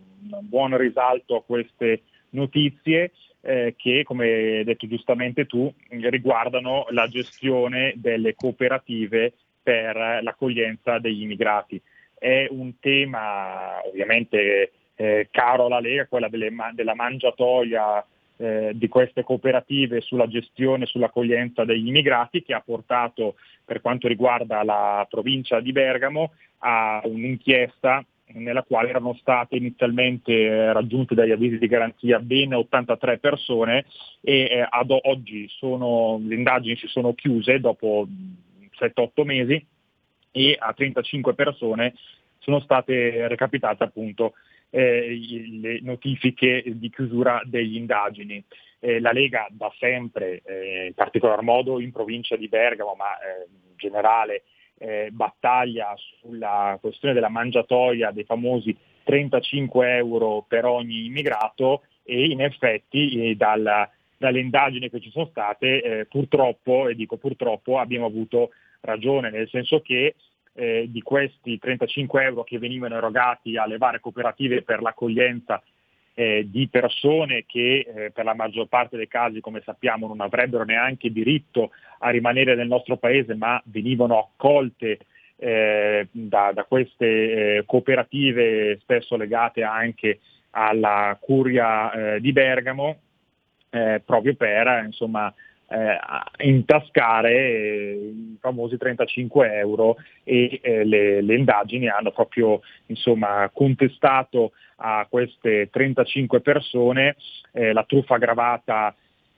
buon risalto a queste notizie eh, che, come hai detto giustamente tu, riguardano la gestione delle cooperative per l'accoglienza degli immigrati. È un tema ovviamente eh, caro alla Lega, quella delle, della mangiatoia eh, di queste cooperative sulla gestione, sull'accoglienza degli immigrati che ha portato per quanto riguarda la provincia di Bergamo a un'inchiesta nella quale erano state inizialmente eh, raggiunte dagli avvisi di garanzia ben 83 persone e eh, ad oggi sono, le indagini si sono chiuse dopo 7-8 mesi e a 35 persone sono state recapitate appunto eh, le notifiche di chiusura degli indagini. Eh, la Lega da sempre, eh, in particolar modo in provincia di Bergamo, ma eh, in generale, eh, battaglia sulla questione della mangiatoia dei famosi 35 euro per ogni immigrato e in effetti eh, dal, dalle indagini che ci sono state purtroppo, e dico purtroppo, abbiamo avuto ragione, nel senso che eh, di questi 35 euro che venivano erogati alle varie cooperative per l'accoglienza eh, di persone che eh, per la maggior parte dei casi, come sappiamo, non avrebbero neanche diritto a rimanere nel nostro paese, ma venivano accolte eh, da, da, queste eh, cooperative spesso legate anche alla curia eh, di Bergamo, proprio per insomma, eh, intascare i famosi 35 euro e eh, le, le, indagini hanno proprio insomma, contestato a queste 35 persone eh, la truffa aggravata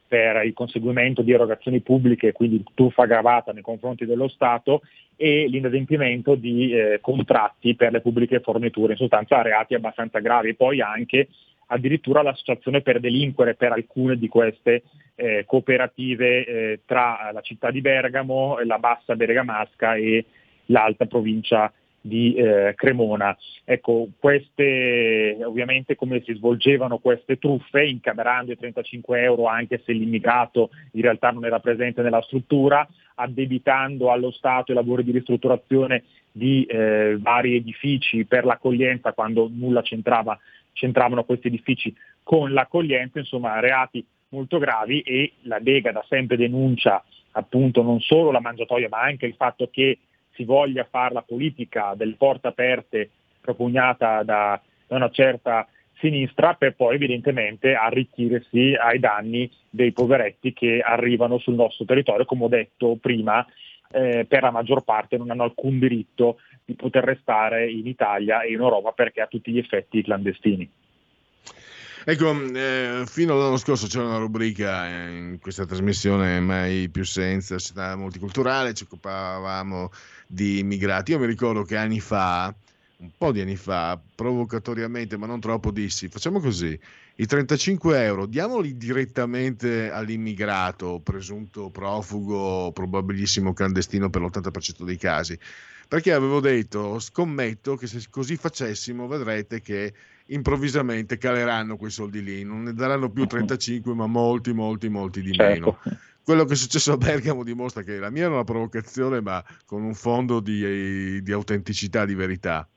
per il conseguimento di erogazioni pubbliche, quindi truffa aggravata nei confronti dello Stato e l'inadempimento di eh, contratti per le pubbliche forniture, in sostanza reati abbastanza gravi. Poi anche addirittura l'associazione per delinquere per alcune di queste eh, cooperative eh, tra la città di Bergamo, la bassa bergamasca e l'alta provincia di eh, Cremona. Ecco, queste, ovviamente come si svolgevano queste truffe, incamerando i 35 euro anche se l'immigrato in realtà non era presente nella struttura, addebitando allo Stato i lavori di ristrutturazione di eh, vari edifici per l'accoglienza quando nulla c'entrava, c'entravano questi edifici con l'accoglienza, insomma reati molto gravi e la Lega da sempre denuncia appunto non solo la mangiatoia ma anche il fatto che si voglia fare la politica delle porte aperte propugnata da, da una certa sinistra per poi evidentemente arricchirsi ai danni dei poveretti che arrivano sul nostro territorio, come ho detto prima, eh, per la maggior parte non hanno alcun diritto di poter restare in Italia e in Europa perché a tutti gli effetti clandestini. Ecco, eh, fino all'anno scorso c'era una rubrica eh, in questa trasmissione Mai più senza città multiculturale, ci occupavamo di immigrati. Io mi ricordo che anni fa, un po' di anni fa, provocatoriamente, ma non troppo, dissi, facciamo così, i 35 euro diamoli direttamente all'immigrato, presunto profugo, probabilissimo clandestino per l'80% dei casi, perché avevo detto, scommetto che se così facessimo vedrete che improvvisamente caleranno quei soldi lì, non ne daranno più 35 ma molti, molti, molti di meno. Certo. Quello che è successo a Bergamo dimostra che la mia era una provocazione ma con un fondo di, di autenticità, di verità.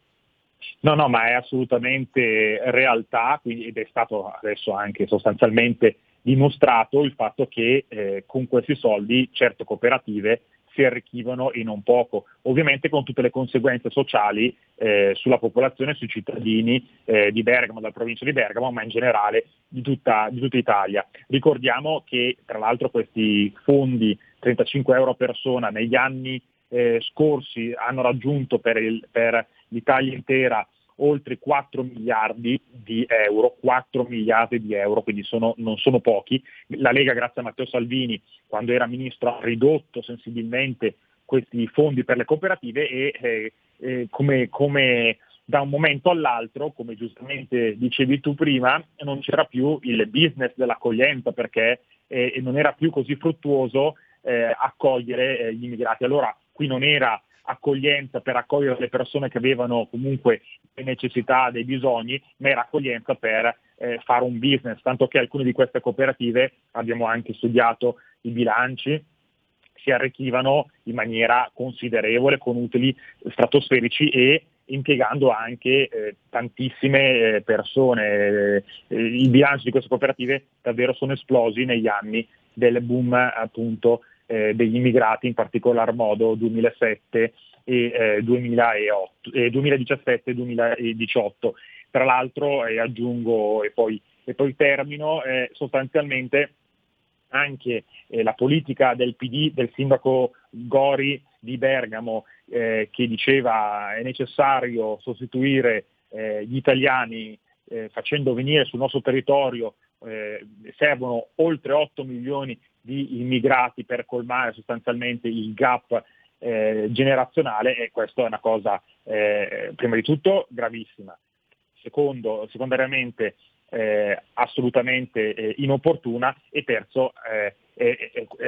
No, no, ma è assolutamente realtà quindi, ed è stato adesso anche sostanzialmente dimostrato il fatto che eh, con questi soldi certe cooperative si arricchivano e non poco, ovviamente con tutte le conseguenze sociali eh, sulla popolazione, sui cittadini eh, di Bergamo, della provincia di Bergamo, ma in generale di tutta, di tutta Italia. Ricordiamo che tra l'altro questi fondi 35 euro a persona negli anni eh, scorsi hanno raggiunto per, il, per l'Italia intera oltre 4 miliardi di euro, 4 miliardi di euro, quindi sono, non sono pochi. La Lega, grazie a Matteo Salvini, quando era ministro, ha ridotto sensibilmente questi fondi per le cooperative e eh, eh, come, come da un momento all'altro, come giustamente dicevi tu prima, non c'era più il business dell'accoglienza perché eh, non era più così fruttuoso eh, accogliere eh, gli immigrati. Allora qui non era accoglienza per accogliere le persone che avevano comunque necessità, dei bisogni, ma era accoglienza per eh, fare un business, tanto che alcune di queste cooperative, abbiamo anche studiato i bilanci, si arricchivano in maniera considerevole con utili stratosferici e impiegando anche eh, tantissime eh, persone. Eh, I bilanci di queste cooperative davvero sono esplosi negli anni del boom appunto eh, degli immigrati, in particolar modo 2007 e eh, 2008, eh, 2017 e 2018. Tra l'altro, e aggiungo e poi, e poi termino, eh, sostanzialmente anche eh, la politica del PD, del sindaco Gori di Bergamo, eh, che diceva è necessario sostituire eh, gli italiani eh, facendo venire sul nostro territorio, eh, servono oltre 8 milioni di immigrati per colmare sostanzialmente il gap eh, generazionale e questa è una cosa eh, prima di tutto gravissima. Secondo, secondariamente eh, assolutamente eh, inopportuna e terzo eh,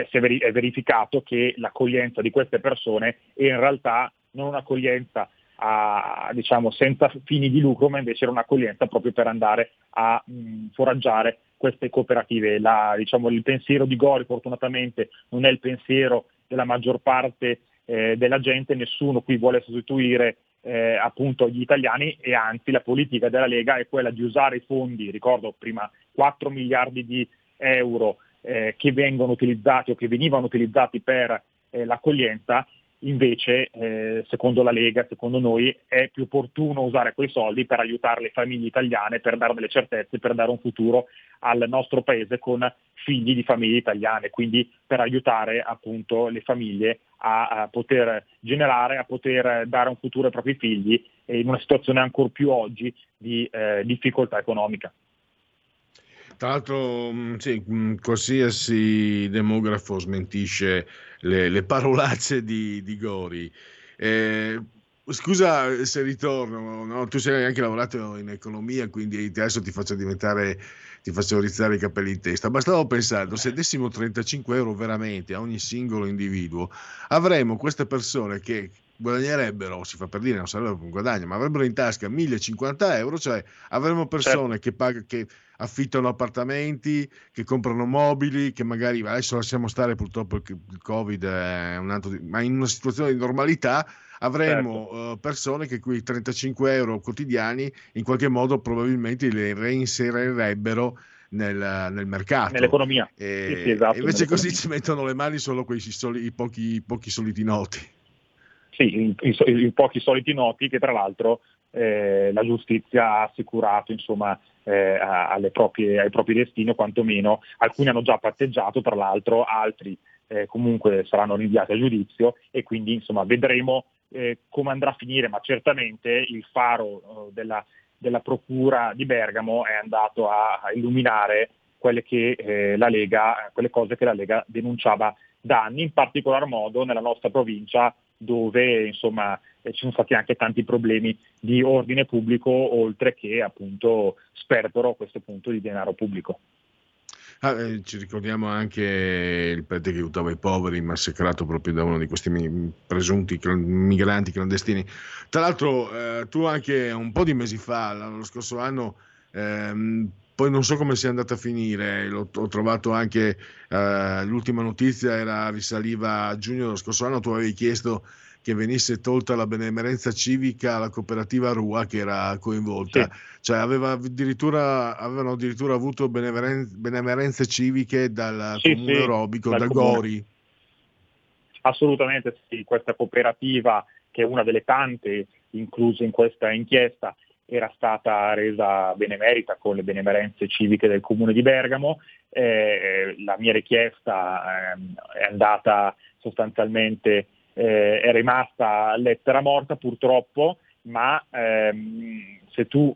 si è verificato che l'accoglienza di queste persone è in realtà non un'accoglienza a, diciamo, senza fini di lucro, ma invece era un'accoglienza proprio per andare a mh, foraggiare queste cooperative. La, diciamo, il pensiero di Gori fortunatamente non è il pensiero della maggior parte eh, della gente, nessuno qui vuole sostituire eh, appunto gli italiani e anzi la politica della Lega è quella di usare i fondi, ricordo prima 4 miliardi di euro eh, che vengono utilizzati o che venivano utilizzati per eh, l'accoglienza Invece, eh, secondo la Lega, secondo noi, è più opportuno usare quei soldi per aiutare le famiglie italiane, per dare delle certezze, per dare un futuro al nostro paese con figli di famiglie italiane, quindi per aiutare appunto le famiglie a, a poter generare, a poter dare un futuro ai propri figli in una situazione ancora più oggi di eh, difficoltà economica. Tra l'altro, mm, sì, mm, qualsiasi demografo smentisce le, le parolacce di, di Gori. Eh, scusa se ritorno, no? tu sei anche lavorato in economia, quindi adesso ti faccio diventare, ti faccio rizzare i capelli in testa. Ma stavo pensando, se dessimo 35 euro veramente a ogni singolo individuo, avremmo queste persone che guadagnerebbero, si fa per dire, non sarebbe un guadagno, ma avrebbero in tasca 1050 euro, cioè avremmo persone certo. che, pag- che affittano appartamenti, che comprano mobili, che magari adesso lasciamo stare purtroppo il Covid, è un altro, ma in una situazione di normalità avremmo certo. uh, persone che quei 35 euro quotidiani in qualche modo probabilmente li reinserirebbero nel, nel mercato. Nell'economia. E, Sì, sì, esatto, invece così nell'economia. ci mettono le mani solo quei soli- i pochi, pochi soliti noti. Sì, i, i i pochi soliti noti che tra l'altro eh, la giustizia ha assicurato insomma, eh, proprie- ai propri destini, o quantomeno alcuni hanno già patteggiato, tra l'altro altri eh, comunque saranno rinviati a giudizio e quindi insomma, vedremo eh, come andrà a finire, ma certamente il faro eh, della, della Procura di Bergamo è andato a, a illuminare quelle, che, eh, Lega, quelle cose che la Lega denunciava da anni, in particolar modo nella nostra provincia dove insomma, eh, ci sono stati anche tanti problemi di ordine pubblico oltre che appunto sperpero a questo punto di denaro pubblico. Ah, eh, ci ricordiamo anche il prete che aiutava i poveri, massacrato proprio da uno di questi presunti clan- migranti clandestini. Tra l'altro, eh, tu anche un po' di mesi fa, lo scorso anno, ehm, poi non so come sia andata a finire, l'ho- ho trovato anche eh, l'ultima notizia, era, risaliva a giugno dello scorso anno, tu avevi chiesto che venisse tolta la benemerenza civica alla cooperativa Rua che era coinvolta, cioè aveva addirittura, avevano addirittura avuto beneveren- benemerenze civiche dal Sì, comune sì, aerobico, dal da comune. Gori. Assolutamente sì, questa cooperativa che è una delle tante incluse in questa inchiesta era stata resa benemerita con le benemerenze civiche del comune di Bergamo. Eh, la mia richiesta ehm, è andata sostanzialmente, eh, è rimasta lettera morta purtroppo, ma ehm, se tu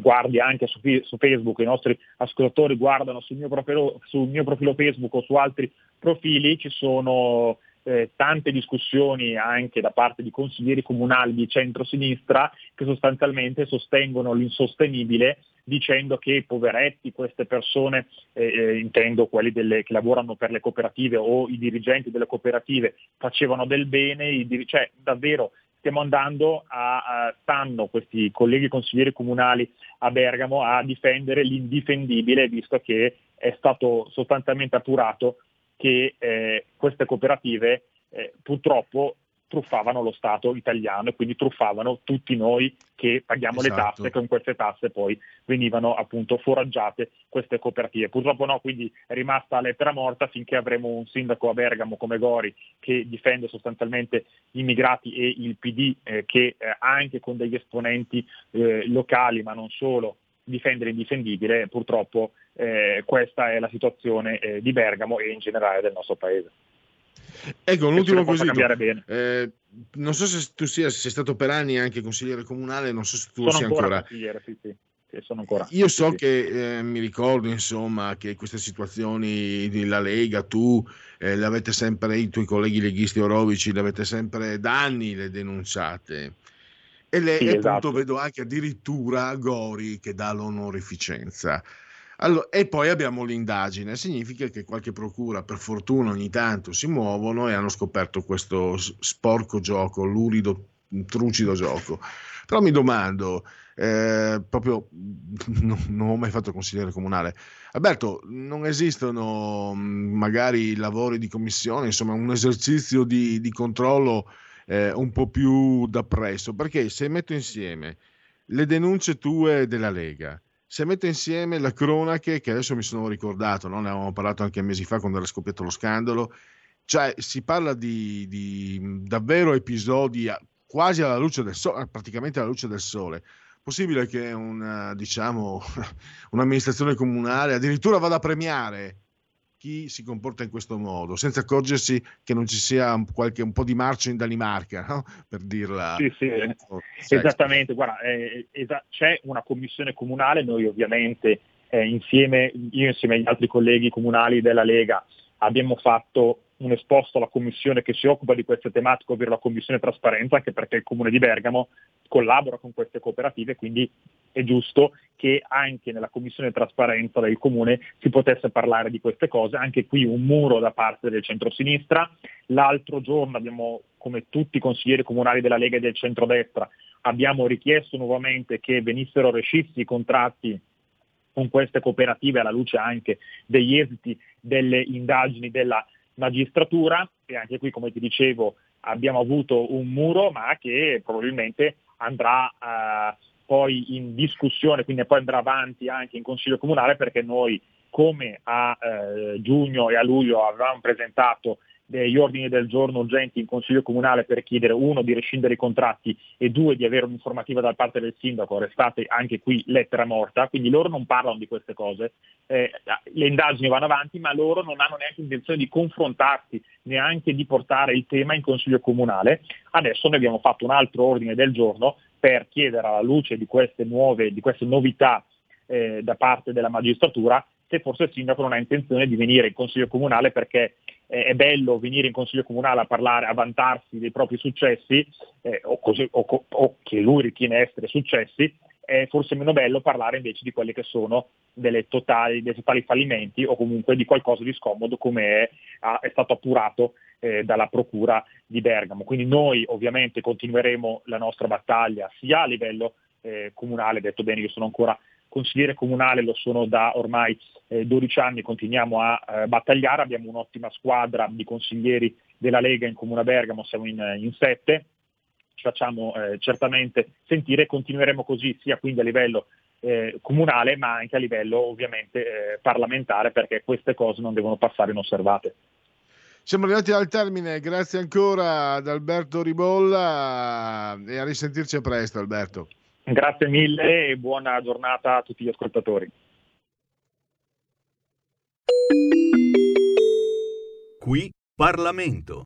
guardi anche su, su Facebook, i nostri ascoltatori guardano sul mio, profilo, sul mio profilo Facebook o su altri profili, ci sono eh, tante discussioni anche da parte di consiglieri comunali di centrosinistra che sostanzialmente sostengono l'insostenibile dicendo che poveretti queste persone, eh, eh, intendo quelli delle- che lavorano per le cooperative o i dirigenti delle cooperative, facevano del bene, cioè davvero stiamo andando a, a- stanno questi colleghi consiglieri comunali a Bergamo a difendere l'indifendibile visto che è stato sostanzialmente appurato che eh, queste cooperative eh, purtroppo truffavano lo Stato italiano e quindi truffavano tutti noi che paghiamo le Esatto. tasse, con queste tasse poi venivano appunto foraggiate queste cooperative. Purtroppo no, quindi è rimasta lettera morta finché avremo un sindaco a Bergamo come Gori che difende sostanzialmente gli immigrati e il PD eh, che eh, anche con degli esponenti eh, locali ma non solo difende l'indifendibile, purtroppo eh, questa è la situazione eh, di Bergamo e in generale del nostro paese. Ecco, un ultimo bene. Eh, non so se tu sia, sei stato per anni anche consigliere comunale, non so se tu Sono sia ancora, ancora. sì, sì. Ancora. Io so sì. che eh, mi ricordo, insomma, che queste situazioni della Lega, tu eh, le avete sempre, i tuoi colleghi leghisti orovici, le avete sempre da anni le denunciate. E, le, Sì, appunto esatto. vedo anche addirittura Gori che dà l'onorificenza. Allora, e poi abbiamo l'indagine, significa che qualche procura, per fortuna, ogni tanto si muovono e hanno scoperto questo sporco gioco, lurido, trucido gioco. Però mi domando, eh, proprio *laughs* non, non ho mai fatto consigliere comunale. Alberto, non esistono mh, magari lavori di commissione, insomma, un esercizio di, di controllo eh, un po' più da presso? Perché se metto insieme le denunce tue della Lega, se metto insieme le cronache che adesso mi sono ricordato, no? ne avevamo parlato anche mesi fa quando era scoppiato lo scandalo, cioè si parla di, di, davvero episodi quasi alla luce del sole, praticamente alla luce del sole. Possibile che una, diciamo, *laughs* un'amministrazione comunale addirittura vada a premiare chi si comporta in questo modo, senza accorgersi che non ci sia un, qualche, un po' di marcio in Danimarca, no? per dirla. Sì, sì, Sai, esattamente. Guarda, eh, esa- c'è una commissione comunale, noi ovviamente eh, insieme, io insieme agli altri colleghi comunali della Lega abbiamo fatto un esposto alla commissione che si occupa di queste tematiche, ovvero la commissione trasparenza, anche perché il comune di Bergamo collabora con queste cooperative, quindi è giusto che anche nella commissione trasparenza del comune si potesse parlare di queste cose, anche qui un muro da parte del centro-sinistra. L'altro giorno abbiamo, come tutti i consiglieri comunali della Lega e del centrodestra, abbiamo richiesto nuovamente che venissero rescissi i contratti con queste cooperative alla luce anche degli esiti delle indagini della magistratura e anche qui come ti dicevo abbiamo avuto un muro ma che probabilmente andrà eh, poi in discussione, quindi poi andrà avanti anche in Consiglio Comunale perché noi come a eh, giugno e a luglio avevamo presentato degli ordini del giorno urgenti in Consiglio Comunale per chiedere uno di rescindere i contratti e due di avere un'informativa da parte del sindaco, restate anche qui lettera morta, quindi loro non parlano di queste cose, eh, le indagini vanno avanti ma loro non hanno neanche intenzione di confrontarsi, neanche di portare il tema in Consiglio Comunale. Adesso noi abbiamo fatto un altro ordine del giorno per chiedere alla luce di queste nuove, di queste novità eh, da parte della magistratura se forse il sindaco non ha intenzione di venire in consiglio comunale perché eh, è bello venire in consiglio comunale a parlare, a vantarsi dei propri successi eh, o, così, o, o, che lui ritiene essere successi, è forse meno bello parlare invece di quelli che sono totali, dei totali fallimenti o comunque di qualcosa di scomodo come è, è stato appurato eh, dalla Procura di Bergamo. Quindi noi ovviamente continueremo la nostra battaglia sia a livello eh, comunale, detto bene, io sono ancora consigliere comunale lo sono da ormai eh, 12 anni, continuiamo a eh, battagliare, abbiamo un'ottima squadra di consiglieri della Lega in Comune Bergamo, siamo in, in sette, ci facciamo eh, certamente sentire, continueremo così sia quindi a livello eh, comunale ma anche a livello ovviamente eh, parlamentare perché queste cose non devono passare inosservate. Siamo arrivati al termine, grazie ancora ad Alberto Ribolla e a risentirci presto Alberto. Grazie mille e buona giornata a tutti gli ascoltatori. Qui Parlamento.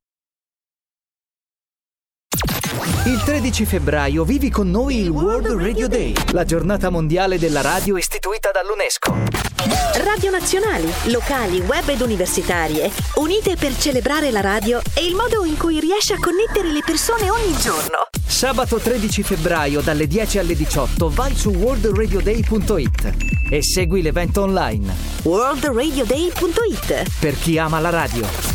Il 13 febbraio vivi con noi il World Radio Day, la giornata mondiale della radio istituita dall'UNESCO. Radio nazionali, locali, web ed universitarie, unite per celebrare la radio e il modo in cui riesce a connettere le persone ogni giorno. Sabato 13 febbraio dalle 10 alle 18 vai su worldradioday.it e segui l'evento online. worldradioday.it Per chi ama la radio.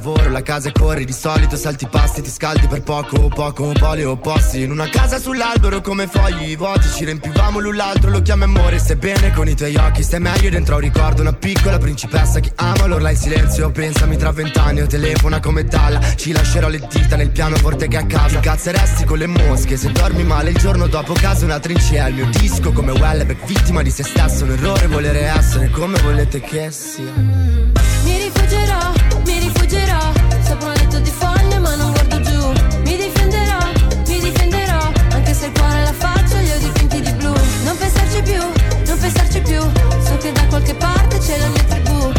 Lavoro, la casa e corri Di solito salti passi, ti scaldi per poco Poco, poli opposti. In una casa sull'albero come fogli vuoti Ci riempivamo l'un l'altro, lo chiami amore Sebbene con i tuoi occhi stai meglio dentro un ricordo Una piccola principessa che ama l'orla in silenzio. Pensami tra vent'anni o telefona come Dalla Ci lascerò le dita nel pianoforte che a casa. Ti cazzeresti con le mosche Se dormi male il giorno dopo casa una trincea Il mio disco come Wellebeck vittima di se stesso Un errore volere essere come volete che sia c'è la mia tribù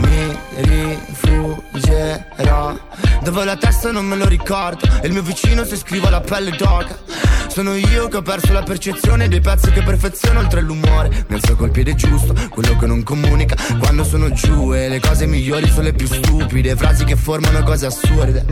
Mi rifuggerò Dove la testa non me lo ricordo. Il mio vicino si scrive la pelle d'oca Sono io che ho perso la percezione Dei pezzi che perfeziono oltre l'umore. Mi alzo col piede giusto, quello che non comunica. Quando sono giù e le cose migliori sono le più stupide. Frasi che formano cose assurde.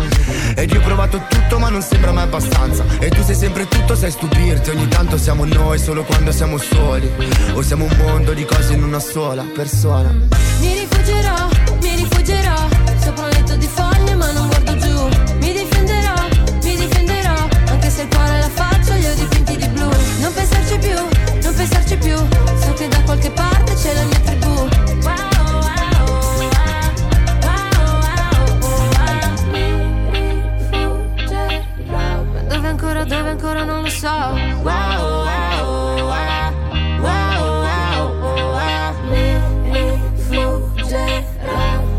Ed io ho provato tutto ma non sembra mai abbastanza. E tu sei sempre tutto, sai stupirti. Ogni tanto siamo noi solo quando siamo soli. O siamo un mondo di cose in una sola persona. Mi rifuggerò, mi rifuggerò. Sopra un letto di foglie ma non guardo giù. Mi difenderò, mi difenderò. Anche se il cuore pensarci più, non pensarci più, so che da qualche parte c'è la mia tribù. Wow. dove ancora non lo so. Wow.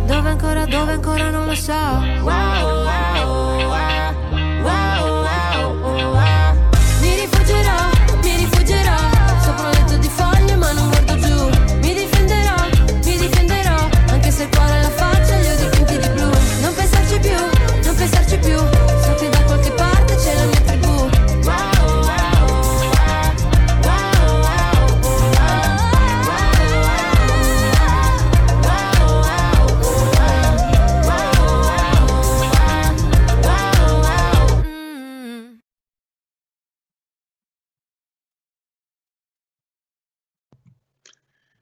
Dove ancora, dove ancora non lo so. Wow.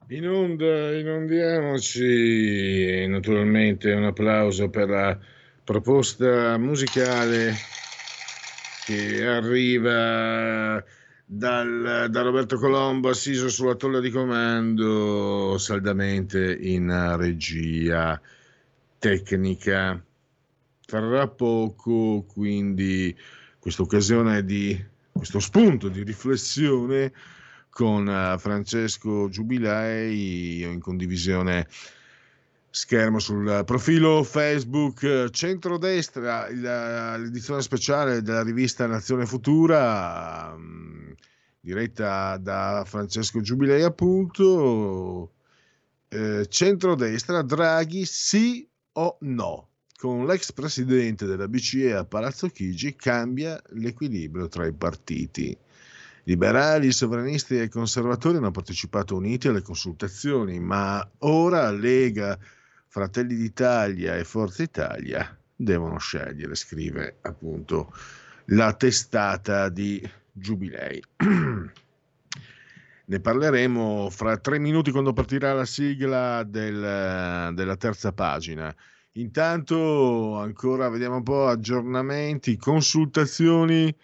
In onda, inondiamoci. Naturalmente un applauso per la proposta musicale che arriva dal, da Roberto Colombo, assiso sulla tolla di comando, saldamente in regia tecnica. Tra poco, quindi, questa occasione di questo spunto di riflessione con eh, Francesco Giubilei in condivisione schermo sul profilo Facebook eh, centrodestra il- l'edizione speciale della rivista Nazione Futura mm, diretta da Francesco Giubilei appunto. Eh, centrodestra Draghi sì o no? Con l'ex presidente della BCE a Palazzo Chigi cambia l'equilibrio tra i partiti Liberali, sovranisti e conservatori hanno partecipato uniti alle consultazioni, ma ora Lega, Fratelli d'Italia e Forza Italia devono scegliere, scrive appunto la testata di Giubilei. *clears throat* Ne parleremo fra tre minuti quando partirà la sigla del- della terza pagina. Intanto ancora vediamo un po' aggiornamenti, consultazioni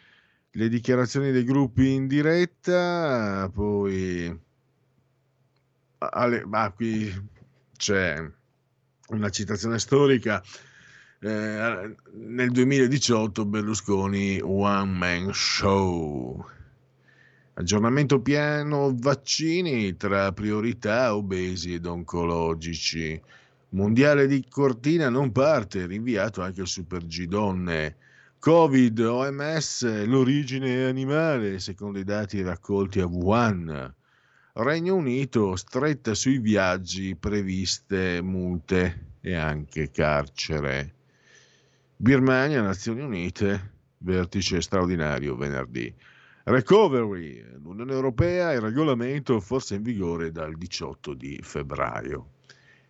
le dichiarazioni dei gruppi in diretta, poi alle- ah, qui c'è una citazione storica. Eh, nel 2018 Berlusconi One Man Show. Aggiornamento piano vaccini tra priorità obesi ed oncologici. Mondiale di Cortina non parte, rinviato anche il Super G Donne. Covid, OMS, l'origine animale, secondo i dati raccolti a Wuhan. Regno Unito, stretta sui viaggi, previste multe e anche carcere. Birmania, Nazioni Unite, vertice straordinario venerdì. Recovery, l'Unione Europea, il regolamento forse in vigore dal 18 di febbraio.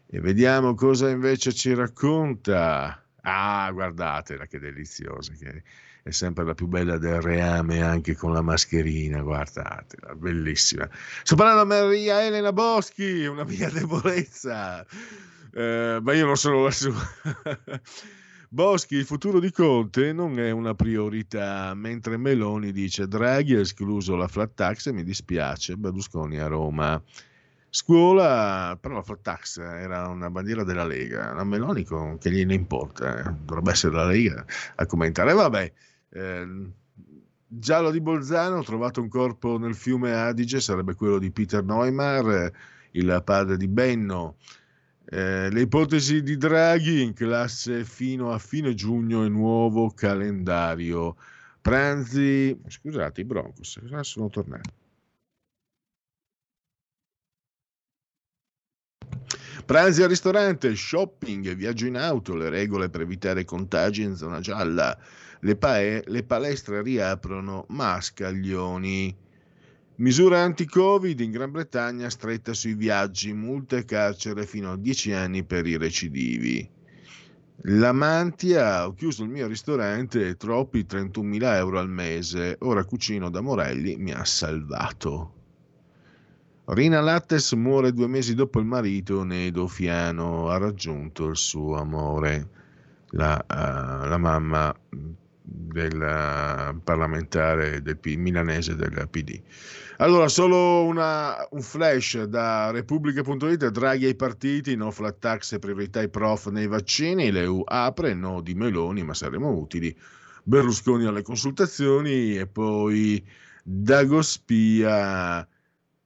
E vediamo cosa invece ci racconta. Ah, guardatela che deliziosa, che è sempre la più bella del reame anche con la mascherina, guardatela, bellissima. A Maria Elena Boschi, una mia *laughs* debolezza, Eh, ma io non sono la sua. *laughs* Boschi, il futuro di Conte non è una priorità, mentre Meloni dice Draghi ha escluso la flat tax e mi dispiace, Berlusconi a Roma. Scuola, però la flat tax era una bandiera della Lega, la Meloni con, che gliene importa, eh, dovrebbe essere la Lega a commentare. Vabbè, ehm, Giallo di Bolzano, ho trovato un corpo nel fiume Adige, sarebbe quello di Peter Neumar, eh, il padre di Benno. Eh, le ipotesi di Draghi in classe fino a fine giugno e nuovo calendario. Pranzi, scusate, i Broncos, ah, sono tornati. Pranzi al ristorante, shopping, viaggio in auto, le regole per evitare contagi in zona gialla. Le, pae- le palestre riaprono, ma scaglioni. Misura anti-Covid in Gran Bretagna stretta sui viaggi, multe e carcere fino a 10 anni per i recidivi. La Mantia, ho chiuso il mio ristorante, troppi 31.000 euro al mese, ora cucino da Morelli, mi ha salvato. Rina Lattes muore due mesi dopo il marito, Nedo Fiano ha raggiunto il suo amore. La, eh, la mamma del eh, parlamentare del P- milanese del PD. Allora, solo una- un flash da Repubblica.it, Draghi ai partiti, no flat tax e priorità ai prof nei vaccini, l'EU apre, no di Meloni, ma saremo utili, Berlusconi alle consultazioni e poi Dagospia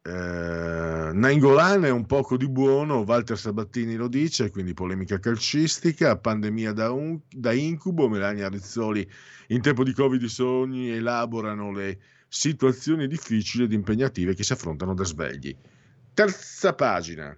eh, Nainggolan è un poco di buono, Walter Sabattini lo dice, quindi polemica calcistica, pandemia da, un- da incubo, Melania Rizzoli in tempo di Covid i sogni elaborano le situazioni difficili ed impegnative che si affrontano da svegli. Terza pagina.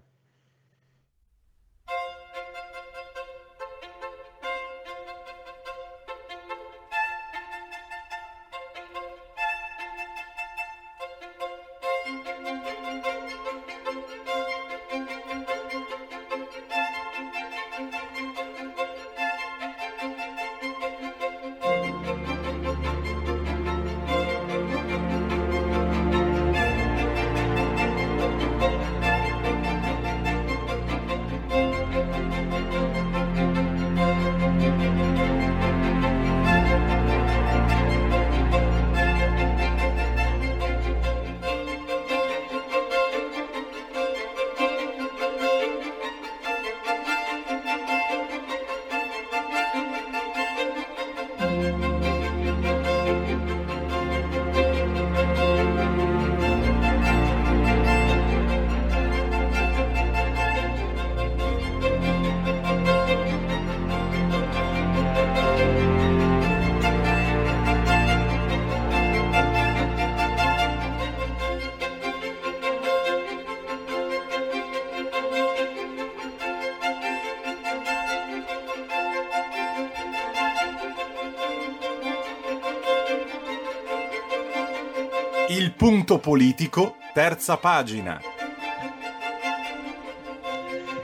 Politico, terza pagina.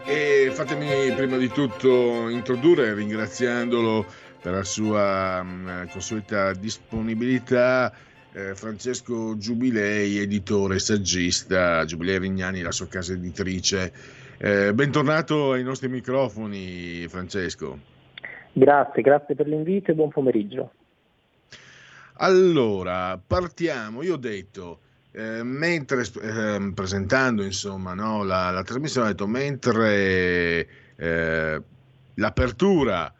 E fatemi prima di tutto introdurre ringraziandolo per la sua mh, consueta disponibilità eh, Francesco Giubilei, editore, saggista, Giubilei Rignani, la sua casa editrice. Eh, bentornato ai nostri microfoni Francesco. Grazie, grazie per l'invito e buon pomeriggio. Allora, partiamo. Io ho detto, eh, mentre eh, presentando insomma no, la, la, trasmissione, ho detto mentre eh, l'apertura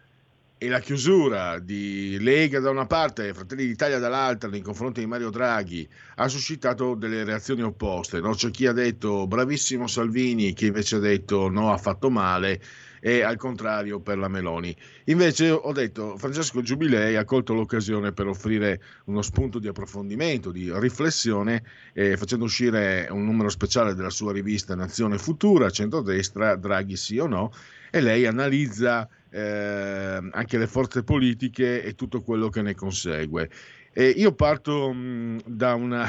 e la chiusura di Lega da una parte e Fratelli d'Italia dall'altra nei confronti di Mario Draghi ha suscitato delle reazioni opposte. No? C'è chi ha detto bravissimo Salvini, chi invece ha detto no, ha fatto male e al contrario per la Meloni. Invece ho detto Francesco Giubilei ha colto l'occasione per offrire uno spunto di approfondimento, di riflessione, eh, facendo uscire un numero speciale della sua rivista Nazione Futura, centrodestra, Draghi sì o no, e lei analizza eh, anche le forze politiche e tutto quello che ne consegue. E io parto mh, da una...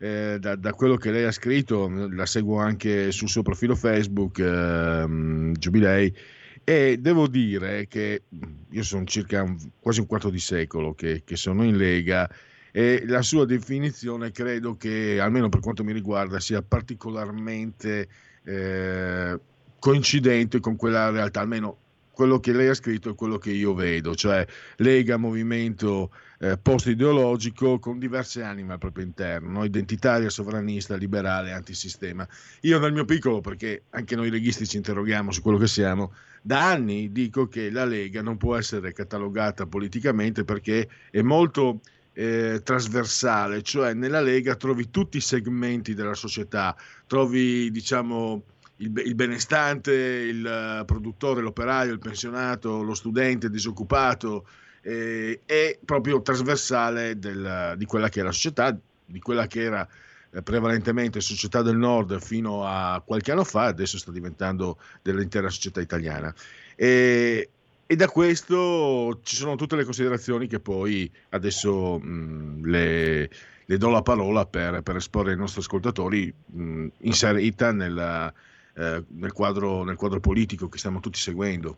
Eh, da, da, quello che lei ha scritto, la seguo anche sul suo profilo Facebook, eh, Giubilei, e devo dire che io sono circa un, quasi un quarto di secolo che, che, sono in Lega e la sua definizione credo che, almeno per quanto mi riguarda, sia particolarmente eh, coincidente con quella realtà, almeno quello che lei ha scritto è quello che io vedo, cioè Lega, movimento eh, post-ideologico con diverse anime al proprio interno, no? identitaria, sovranista, liberale, antisistema. Io nel mio piccolo, perché anche noi leghisti ci interroghiamo su quello che siamo, da anni dico che la Lega non può essere catalogata politicamente perché è molto... Eh, trasversale, cioè nella Lega trovi tutti i segmenti della società, trovi diciamo il, il, benestante, il eh, produttore, l'operaio, il pensionato, lo studente, disoccupato, eh, è proprio trasversale del, di quella che è la società, di quella che era eh, prevalentemente società del nord fino a qualche anno fa, adesso sta diventando dell'intera società italiana. E, e da questo ci sono tutte le considerazioni che poi adesso mh, le, le, do la parola per, per, esporre ai nostri ascoltatori, mh, inserita nella, eh, nel, quadro, nel quadro politico che stiamo tutti seguendo.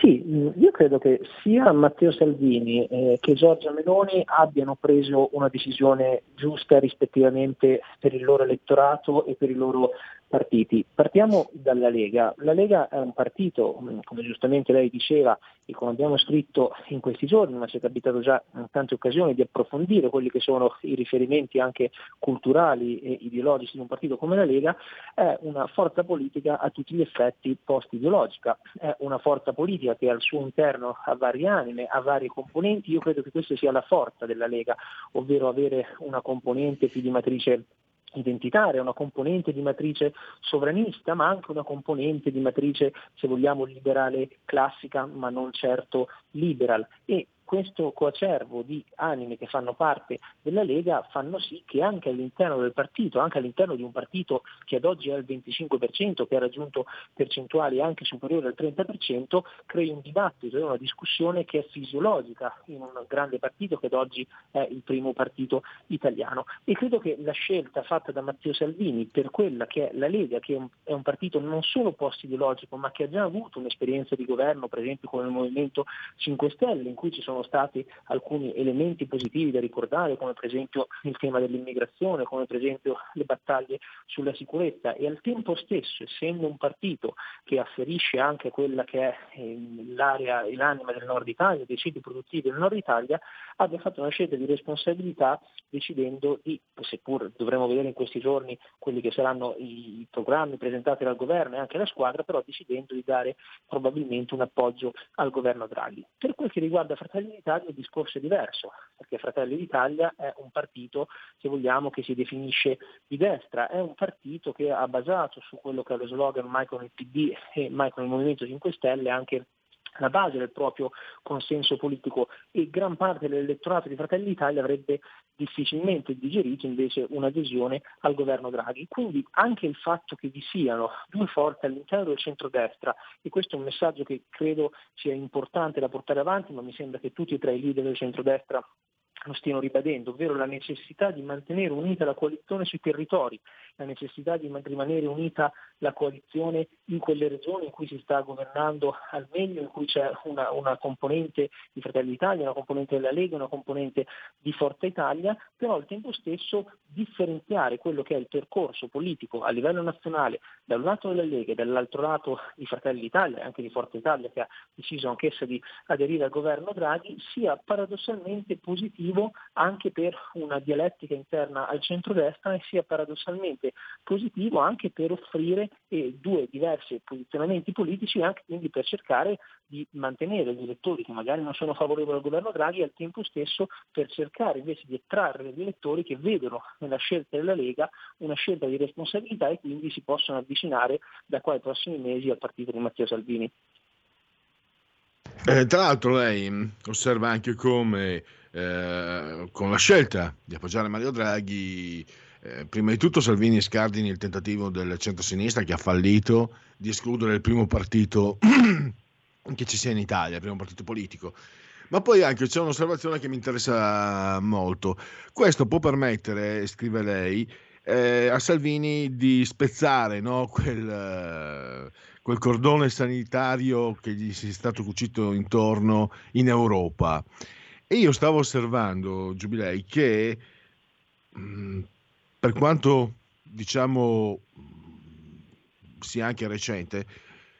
Sì, io credo che sia Matteo Salvini eh, che Giorgia Meloni abbiano preso una decisione giusta rispettivamente per il loro elettorato e per i loro partiti. Partiamo dalla Lega. La Lega è un partito, mm, come giustamente lei diceva e come abbiamo scritto in questi giorni, ma ci è capitato già in tante occasioni di approfondire quelli che sono i riferimenti anche culturali e ideologici di un partito come la Lega, è una forza politica a tutti gli effetti post-ideologica, è una forza politica che al suo interno ha varie anime, ha varie componenti. Io credo che questa sia la forza della Lega, ovvero avere una componente più di matrice identitaria, una componente di matrice sovranista, ma anche una componente di matrice, se vogliamo, liberale classica, ma non certo liberal. E questo coacervo di anime che fanno parte della Lega fanno sì che anche all'interno del partito, anche all'interno di un partito che ad oggi è al 25%, che ha raggiunto percentuali anche superiori al 30%, crei un dibattito e una discussione che è fisiologica in un grande partito che ad oggi è il primo partito italiano. E credo che la scelta fatta da Matteo Salvini per quella che è la Lega, che è un, partito non solo post-ideologico, ma che ha già avuto un'esperienza di governo, per esempio con il Movimento 5 Stelle, in cui ci sono sono stati alcuni elementi positivi da ricordare, come per esempio il tema dell'immigrazione, come per esempio le battaglie sulla sicurezza e al tempo stesso, essendo un partito che afferisce anche quella che è ehm, l'area e l'anima del nord Italia, dei siti produttivi del nord Italia, abbia fatto una scelta di responsabilità decidendo di, seppur dovremo vedere in questi giorni quelli che saranno i programmi presentati dal governo e anche la squadra, però decidendo di dare probabilmente un appoggio al governo Draghi. Per quel che riguarda Fratelli d'Italia il discorso è diverso, perché Fratelli d'Italia è un partito, se vogliamo, che si definisce di destra, è un partito che ha basato su quello che è lo slogan mai con il PD e mai con il Movimento 5 Stelle anche la base del proprio consenso politico e gran parte dell'elettorato di Fratelli d'Italia avrebbe difficilmente digerito invece un'adesione al governo Draghi. Quindi anche il fatto che vi siano due forze all'interno del centrodestra, e questo è un messaggio che credo sia importante da portare avanti, ma mi sembra che tutti e tre i leader del centrodestra lo stiano ribadendo, ovvero la necessità di mantenere unita la coalizione sui territori, la necessità di man- rimanere unita la coalizione in quelle regioni in cui si sta governando al meglio, in cui c'è una, una componente di Fratelli d'Italia, una componente della Lega, una componente di Forza Italia, però al tempo stesso differenziare quello che è il percorso politico a livello nazionale da un lato della Lega e dall'altro lato di Fratelli d'Italia e anche di Forza Italia che ha deciso anch'essa di aderire al governo Draghi, sia paradossalmente positivo anche per una dialettica interna al centrodestra e sia paradossalmente positivo anche per offrire eh, due diversi posizionamenti politici e anche quindi per cercare di mantenere gli elettori che magari non sono favorevoli al governo Draghi e al tempo stesso per cercare invece di attrarre degli elettori che vedono nella scelta della Lega una scelta di responsabilità e quindi si possono avvicinare da qua ai prossimi mesi al partito di Matteo Salvini. Eh, tra l'altro lei osserva anche come eh, con la scelta di appoggiare Mario Draghi, eh, prima di tutto Salvini scardini il tentativo del centro-sinistra che ha fallito di escludere il primo partito *clears throat* che ci sia in Italia, il primo partito politico. Ma poi anche c'è un'osservazione che mi interessa molto. Questo può permettere, scrive lei, eh, a Salvini di spezzare no, quel, eh, quel cordone sanitario che gli si è stato cucito intorno in Europa. E io stavo osservando, Giubilei, che mh, per quanto diciamo sia anche recente,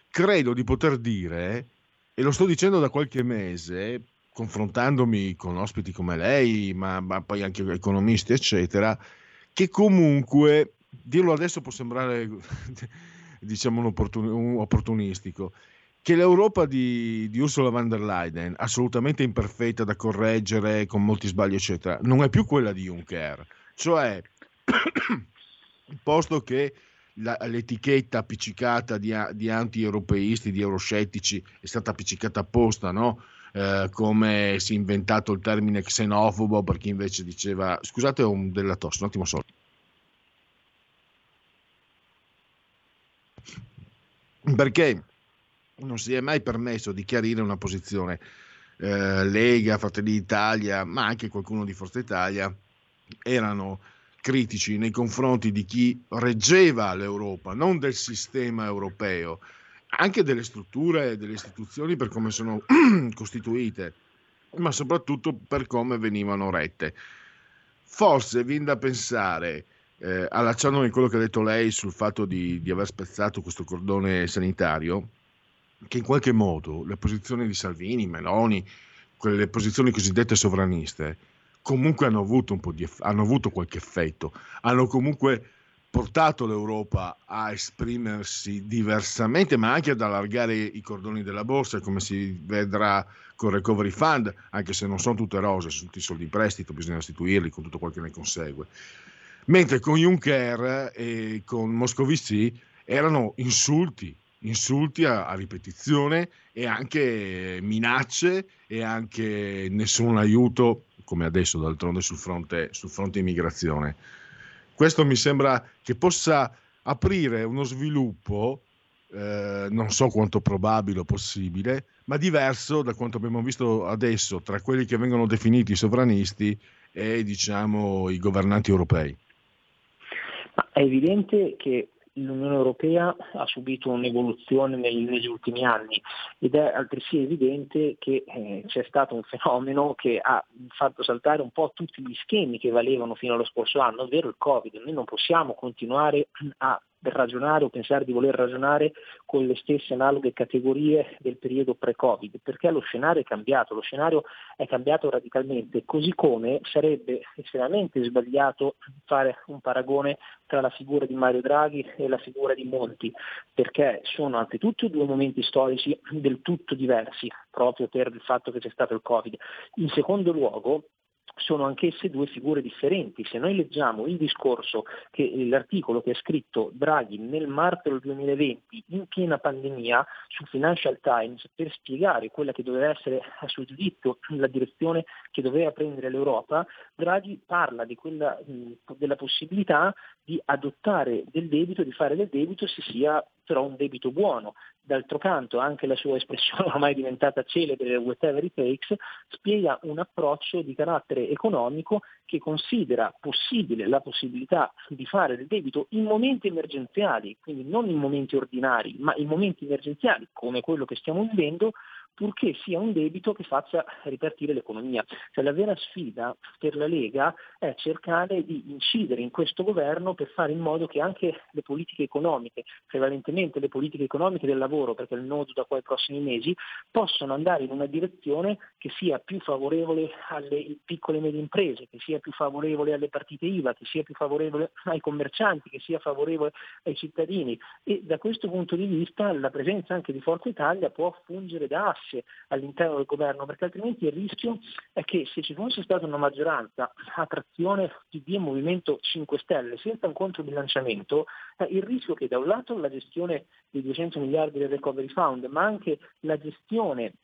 credo di poter dire, e lo sto dicendo da qualche mese, confrontandomi con ospiti come lei, ma, ma poi anche economisti, eccetera, che comunque, dirlo adesso può sembrare, *laughs* diciamo, un, opportun- un opportunistico, che l'Europa di, di, Ursula von der Leyen, assolutamente imperfetta da correggere, con molti sbagli, eccetera, non è più quella di Juncker. Cioè, *coughs* posto che la, l'etichetta appiccicata di, di, anti-europeisti, di euroscettici, è stata appiccicata apposta, no? Eh, come si è inventato il termine xenofobo per chi invece diceva scusate ho un della tosse un attimo solo perché non si è mai permesso di chiarire una posizione eh, Lega, Fratelli d'Italia ma anche qualcuno di Forza Italia erano critici nei confronti di chi reggeva l'Europa, non del sistema europeo, anche delle strutture e delle istituzioni per come sono *clears throat* costituite, ma soprattutto per come venivano rette. Forse viene da pensare, eh, allacciandomi quello che ha detto lei sul fatto di, di aver spezzato questo cordone sanitario, che in qualche modo le posizioni di Salvini, Meloni, quelle posizioni cosiddette sovraniste, comunque hanno avuto, un po di, hanno avuto qualche effetto, hanno comunque portato l'Europa a esprimersi diversamente, ma anche ad allargare i cordoni della borsa, come si vedrà con il Recovery Fund, anche se non sono tutte rose, sono tutti soldi in prestito, bisogna restituirli con tutto quel che ne consegue. Mentre con Juncker e con Moscovici erano insulti, insulti a, a, ripetizione e anche minacce e anche nessun aiuto, come adesso d'altronde sul fronte, sul fronte immigrazione. Questo mi sembra che possa aprire uno sviluppo, eh, non so quanto probabile o possibile, ma diverso da quanto abbiamo visto adesso tra quelli che vengono definiti sovranisti e diciamo i governanti europei. Ma è evidente che l'Unione Europea ha subito un'evoluzione negli, negli, ultimi anni ed è altresì evidente che eh, c'è stato un fenomeno che ha fatto saltare un po' tutti gli schemi che valevano fino allo scorso anno, ovvero il Covid. Noi non possiamo continuare a per ragionare o pensare di voler ragionare con le stesse analoghe categorie del periodo pre-Covid, perché lo scenario è cambiato, lo scenario è cambiato radicalmente, così come sarebbe estremamente sbagliato fare un paragone tra la figura di Mario Draghi e la figura di Monti, perché sono anzitutto due momenti storici del tutto diversi, proprio per il fatto che c'è stato il Covid. In secondo luogo, sono anch'esse due figure differenti. Se noi leggiamo il discorso, che, l'articolo che ha scritto Draghi nel marzo del 2020 in piena pandemia su Financial Times per spiegare quella che doveva essere a suo giudizio la direzione che doveva prendere l'Europa, Draghi parla quella, della possibilità di adottare del debito, di fare del debito se sia però un debito buono. D'altro canto anche la sua espressione *laughs* ormai diventata celebre, whatever it takes, spiega un approccio di carattere economico che considera possibile la possibilità di fare del debito in momenti emergenziali, quindi non in momenti ordinari, ma in momenti emergenziali come quello che stiamo vivendo, purché sia un debito che faccia ripartire l'economia. Cioè, la vera sfida per la Lega è cercare di incidere in questo governo per fare in modo che anche le politiche economiche, prevalentemente le politiche economiche del lavoro, perché è il nodo da qua ai prossimi mesi, possano andare in una direzione che sia più favorevole alle piccole e medie imprese, che sia più favorevole alle partite IVA, che sia più favorevole ai commercianti, che sia favorevole ai cittadini. E da questo punto di vista la presenza anche di Forza Italia può fungere da asse all'interno del governo, perché altrimenti il rischio è che se ci fosse stata una maggioranza a trazione PD e Movimento 5 Stelle senza un controbilanciamento, eh, il rischio che da un lato la gestione dei 200 miliardi del recovery fund, ma anche la gestione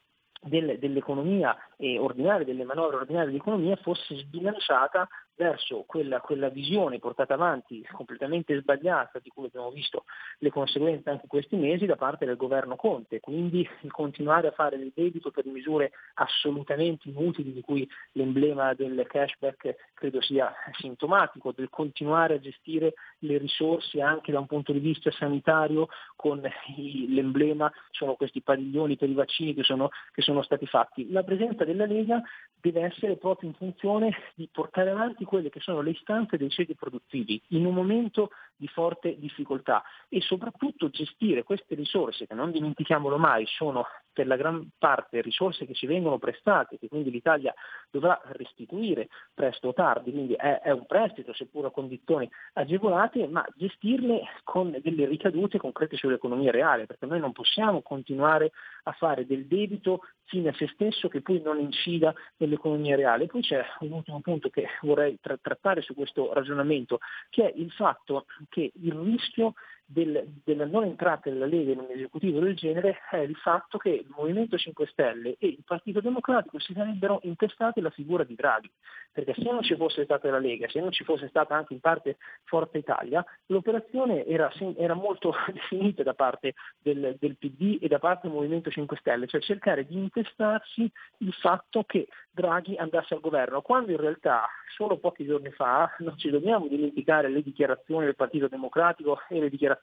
del, dell'economia eh, ordinaria, delle manovre ordinarie dell'economia fosse sbilanciata verso quella, quella, visione portata avanti completamente sbagliata di cui abbiamo visto le conseguenze anche in questi mesi da parte del governo Conte, quindi il continuare a fare del debito per misure assolutamente inutili di cui l'emblema del cashback credo sia sintomatico, del continuare a gestire le risorse anche da un punto di vista sanitario con i, l'emblema sono questi padiglioni per i vaccini che sono, che sono stati fatti. La presenza della Lega deve essere proprio in funzione di portare avanti quelle che sono le istanze dei ceti produttivi in un momento di forte difficoltà e soprattutto gestire queste risorse che non dimentichiamolo mai sono per la gran parte risorse che ci vengono prestate, che quindi l'Italia dovrà restituire presto o tardi, quindi è, è un prestito seppur a condizioni agevolate, ma gestirle con delle ricadute concrete sull'economia reale, perché noi non possiamo continuare a fare del debito fine a se stesso che poi non incida nell'economia reale. Poi c'è un ultimo punto che vorrei trattare su questo ragionamento, che è il fatto che il rischio del, della non entrata della Lega in un esecutivo del genere è il fatto che il Movimento 5 Stelle e il Partito Democratico si sarebbero intestati la figura di Draghi, perché se non ci fosse stata la Lega, se non ci fosse stata anche in parte Forza Italia, l'operazione era, era molto *laughs* definita da parte del, del, PD e da parte del Movimento 5 Stelle, cioè cercare di intestarsi il fatto che Draghi andasse al governo, quando in realtà solo pochi giorni fa non ci dobbiamo dimenticare le dichiarazioni del Partito Democratico e le dichiarazioni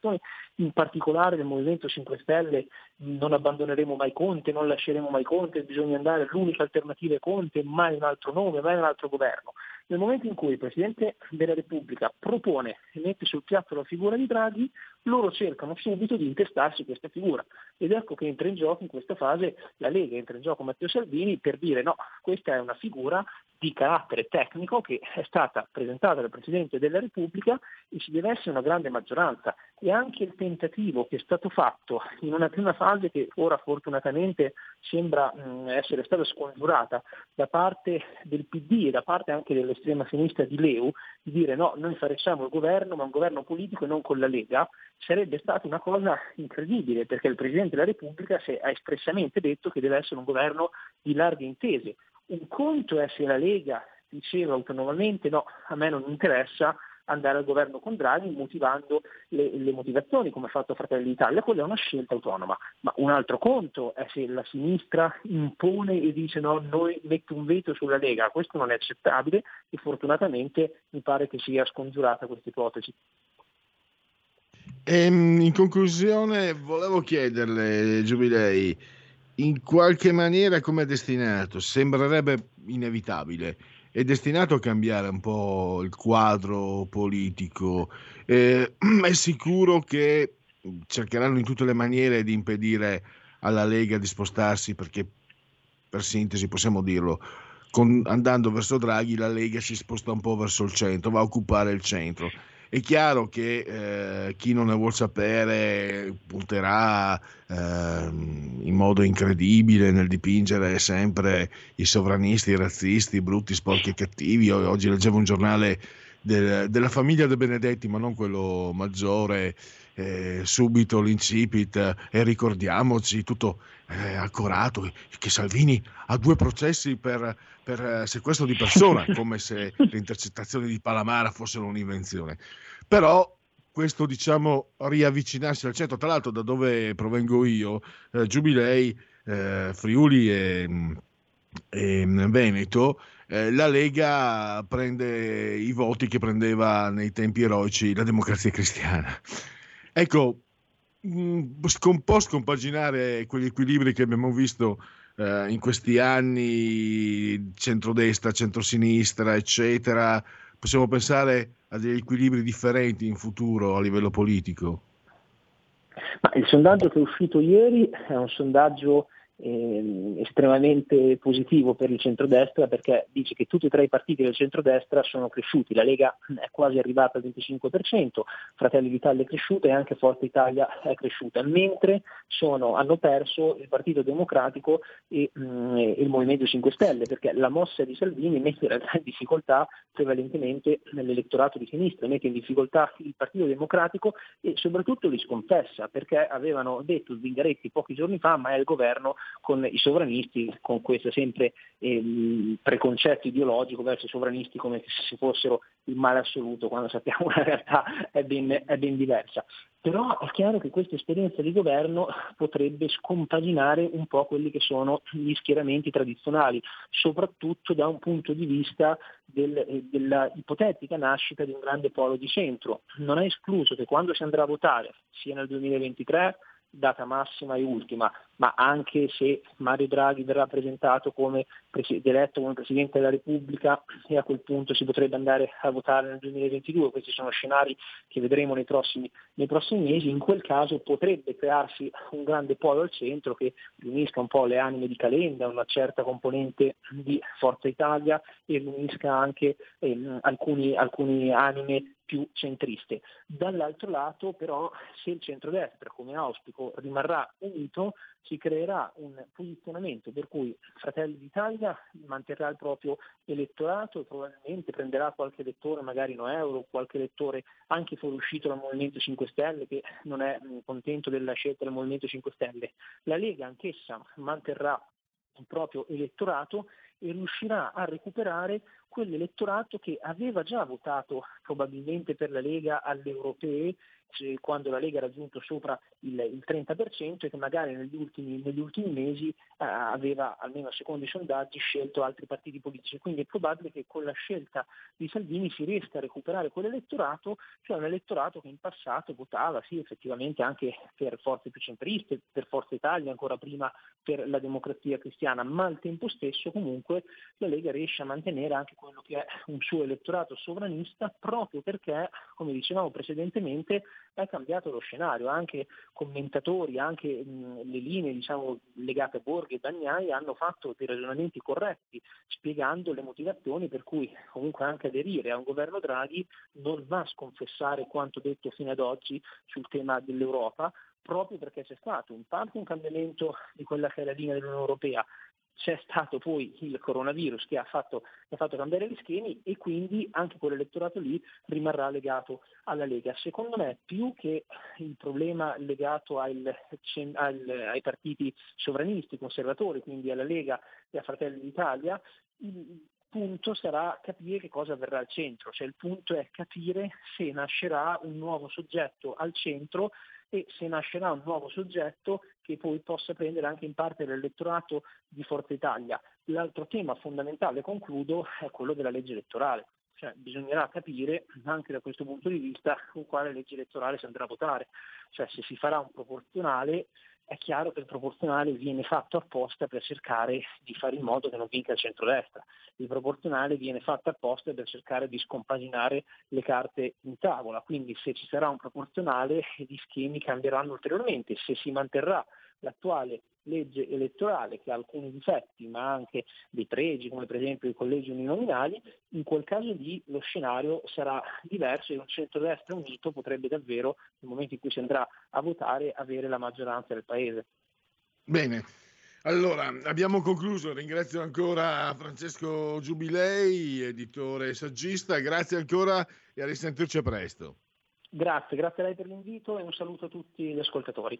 in particolare del Movimento 5 Stelle, non abbandoneremo mai Conte, non lasceremo mai Conte, bisogna andare, l'unica alternativa è Conte, mai un altro nome, mai un altro governo. Nel momento in cui il Presidente della Repubblica propone e mette sul piatto la figura di Draghi, loro cercano subito di intestarsi questa figura. Ed ecco che entra in gioco in questa fase la Lega, entra in gioco Matteo Salvini per dire no, questa è una figura di carattere tecnico che è stata presentata dal Presidente della Repubblica e ci deve essere una grande maggioranza. E anche il tentativo che è stato fatto in una prima fase che ora fortunatamente sembra mh, essere stata scongiurata da parte del PD e da parte anche dell'estrema sinistra di Leu, di dire no, noi facciamo il governo, ma un governo politico e non con la Lega, sarebbe stata una cosa incredibile perché il Presidente della Repubblica ha espressamente detto che deve essere un governo di larghe intese. Un conto è se la Lega diceva autonomamente no, a me non interessa andare al governo con Draghi motivando le, le motivazioni come ha fatto Fratelli d'Italia, quella è una scelta autonoma, ma un altro conto è se la sinistra impone e dice no, noi metto un veto sulla Lega, questo non è accettabile e fortunatamente mi pare che sia scongiurata questa ipotesi. Ehm, in conclusione, volevo chiederle, Giubilei, in qualche maniera come è destinato? Sembrerebbe inevitabile. È destinato a cambiare un po' il quadro politico. Eh, *clears throat* è sicuro che cercheranno in tutte le maniere di impedire alla Lega di spostarsi perché, per sintesi, possiamo dirlo, con, andando verso Draghi la Lega si sposta un po' verso il centro, va a occupare il centro è chiaro che eh, chi non ne vuol sapere punterà eh, in modo incredibile nel dipingere sempre i sovranisti, i razzisti, i brutti, sporchi e cattivi. Io, oggi leggevo un giornale del, della famiglia De Benedetti, ma non quello maggiore. Eh, subito l'incipit e ricordiamoci tutto eh, accorato che Salvini ha due processi per, per eh, sequestro di persona *laughs* come se le intercettazioni di Palamara fossero un'invenzione però questo diciamo riavvicinarsi al centro. Tra l'altro, da dove provengo io, eh, Giubilei, eh, Friuli e, e Veneto, eh, la Lega prende i voti che prendeva nei tempi eroici la democrazia cristiana. Ecco, un po' scompaginare quegli equilibri che abbiamo visto eh, in questi anni, centrodestra, centrosinistra, eccetera, possiamo pensare a degli equilibri differenti in futuro a livello politico? Ma il sondaggio che è uscito ieri è un sondaggio ehm, estremamente positivo per il centrodestra perché dice che tutti e tre i partiti del centrodestra sono cresciuti, la Lega è quasi arrivata al 25%, Fratelli d'Italia è cresciuta e anche Forza Italia è cresciuta, mentre sono, hanno perso il Partito Democratico e, mm, e il Movimento 5 Stelle perché la mossa di Salvini mette in difficoltà prevalentemente nell'elettorato di sinistra, mette in difficoltà il Partito Democratico e soprattutto li sconfessa perché avevano detto Zingaretti pochi giorni fa ma è il governo con i sovranisti, con questo sempre ehm, preconcetto ideologico verso i sovranisti come se fossero il male assoluto, quando sappiamo che *laughs* la realtà è ben, è ben diversa. Però è chiaro che questa esperienza di governo potrebbe scompaginare un po' quelli che sono gli schieramenti tradizionali, soprattutto da un punto di vista del, della ipotetica nascita di un grande polo di centro. Non è escluso che quando si andrà a votare, sia nel 2023 data massima e ultima, ma anche se Mario Draghi verrà presentato come eletto come Presidente della Repubblica e a quel punto si potrebbe andare a votare nel 2022, questi sono scenari che vedremo nei prossimi, nei prossimi mesi, in quel caso potrebbe crearsi un grande polo al centro che riunisca un po' le anime di Calenda, una certa componente di Forza Italia e riunisca anche ehm, alcuni, alcuni anime più centriste. Dall'altro lato però se il centrodestra, come auspico, rimarrà unito, si creerà un posizionamento per cui Fratelli d'Italia manterrà il proprio elettorato e probabilmente prenderà qualche elettore, magari no euro, qualche elettore anche fuoriuscito dal Movimento 5 Stelle che non è contento della scelta del Movimento 5 Stelle. La Lega anch'essa manterrà il proprio elettorato e riuscirà a recuperare quell'elettorato che aveva già votato probabilmente per la Lega alle europee cioè, quando la Lega ha raggiunto sopra il, il 30% e che magari negli ultimi, negli ultimi mesi eh, aveva, almeno secondo i sondaggi, scelto altri partiti politici. Quindi è probabile che con la scelta di Salvini si riesca a recuperare quell'elettorato, cioè un elettorato che in passato votava sì effettivamente anche per forze più centriste, per Forza Italia, ancora prima per la democrazia cristiana, ma al tempo stesso comunque la Lega riesce a mantenere anche quello che è un suo elettorato sovranista proprio perché, come dicevamo precedentemente, è cambiato lo scenario, anche commentatori, anche le linee diciamo, legate a Borghi e Bagnai hanno fatto dei ragionamenti corretti, spiegando le motivazioni per cui comunque anche aderire a un governo Draghi non va a sconfessare quanto detto fino ad oggi sul tema dell'Europa, proprio perché c'è stato in un cambiamento di quella che è la linea dell'Unione Europea, c'è stato poi il coronavirus che ha fatto, che ha fatto, cambiare gli schemi e quindi anche quell'elettorato lì rimarrà legato alla Lega. Secondo me più che il problema legato al, al, ai partiti sovranisti, conservatori, quindi alla Lega e a Fratelli d'Italia, il punto sarà capire che cosa avverrà al centro, cioè il punto è capire se nascerà un nuovo soggetto al centro e se nascerà un nuovo soggetto che poi possa prendere anche in parte l'elettorato di Forza Italia. L'altro tema fondamentale, concludo, è quello della legge elettorale. Cioè, bisognerà capire anche da questo punto di vista con quale legge elettorale si andrà a votare. Cioè, se si farà un proporzionale, è chiaro che il proporzionale viene fatto apposta per cercare di fare in modo che non vinca il centrodestra. Il proporzionale viene fatto apposta per cercare di scompaginare le carte in tavola. Quindi se ci sarà un proporzionale gli schemi cambieranno ulteriormente. Se si manterrà l'attuale legge elettorale che ha alcuni difetti ma anche dei pregi come per esempio i collegi uninominali, in quel caso lì lo scenario sarà diverso e un centrodestra unito potrebbe davvero nel momento in cui si andrà a votare avere la maggioranza del Paese. Bene, allora abbiamo concluso, ringrazio ancora Francesco Giubilei, editore e saggista, grazie ancora e a risentirci presto. Grazie, grazie a lei per l'invito e un saluto a tutti gli ascoltatori.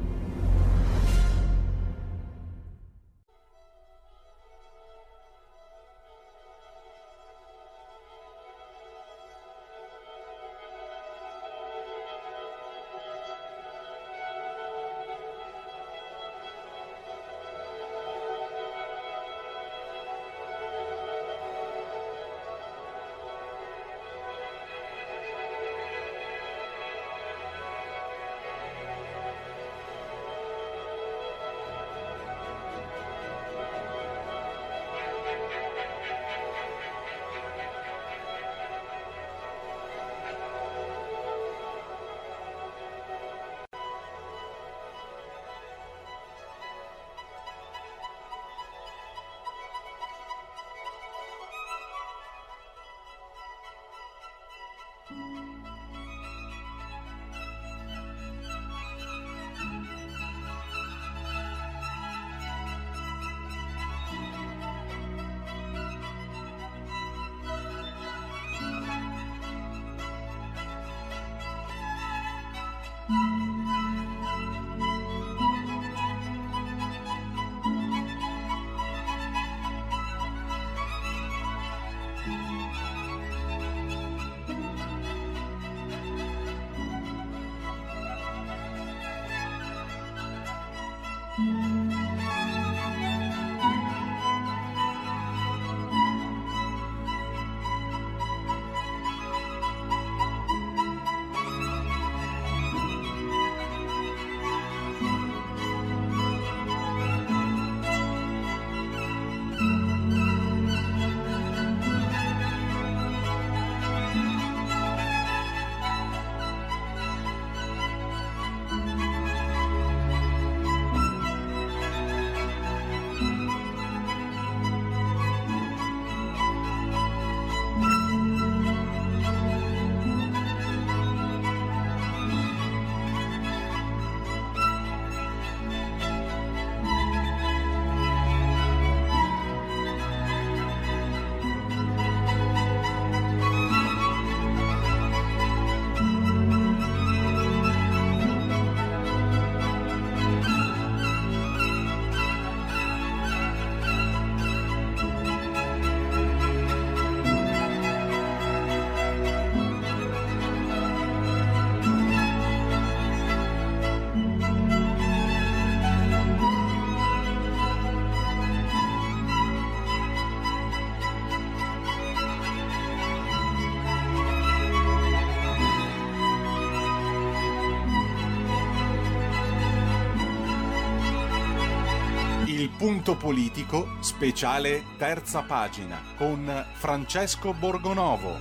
Punto politico, speciale terza pagina, con Francesco Borgonovo.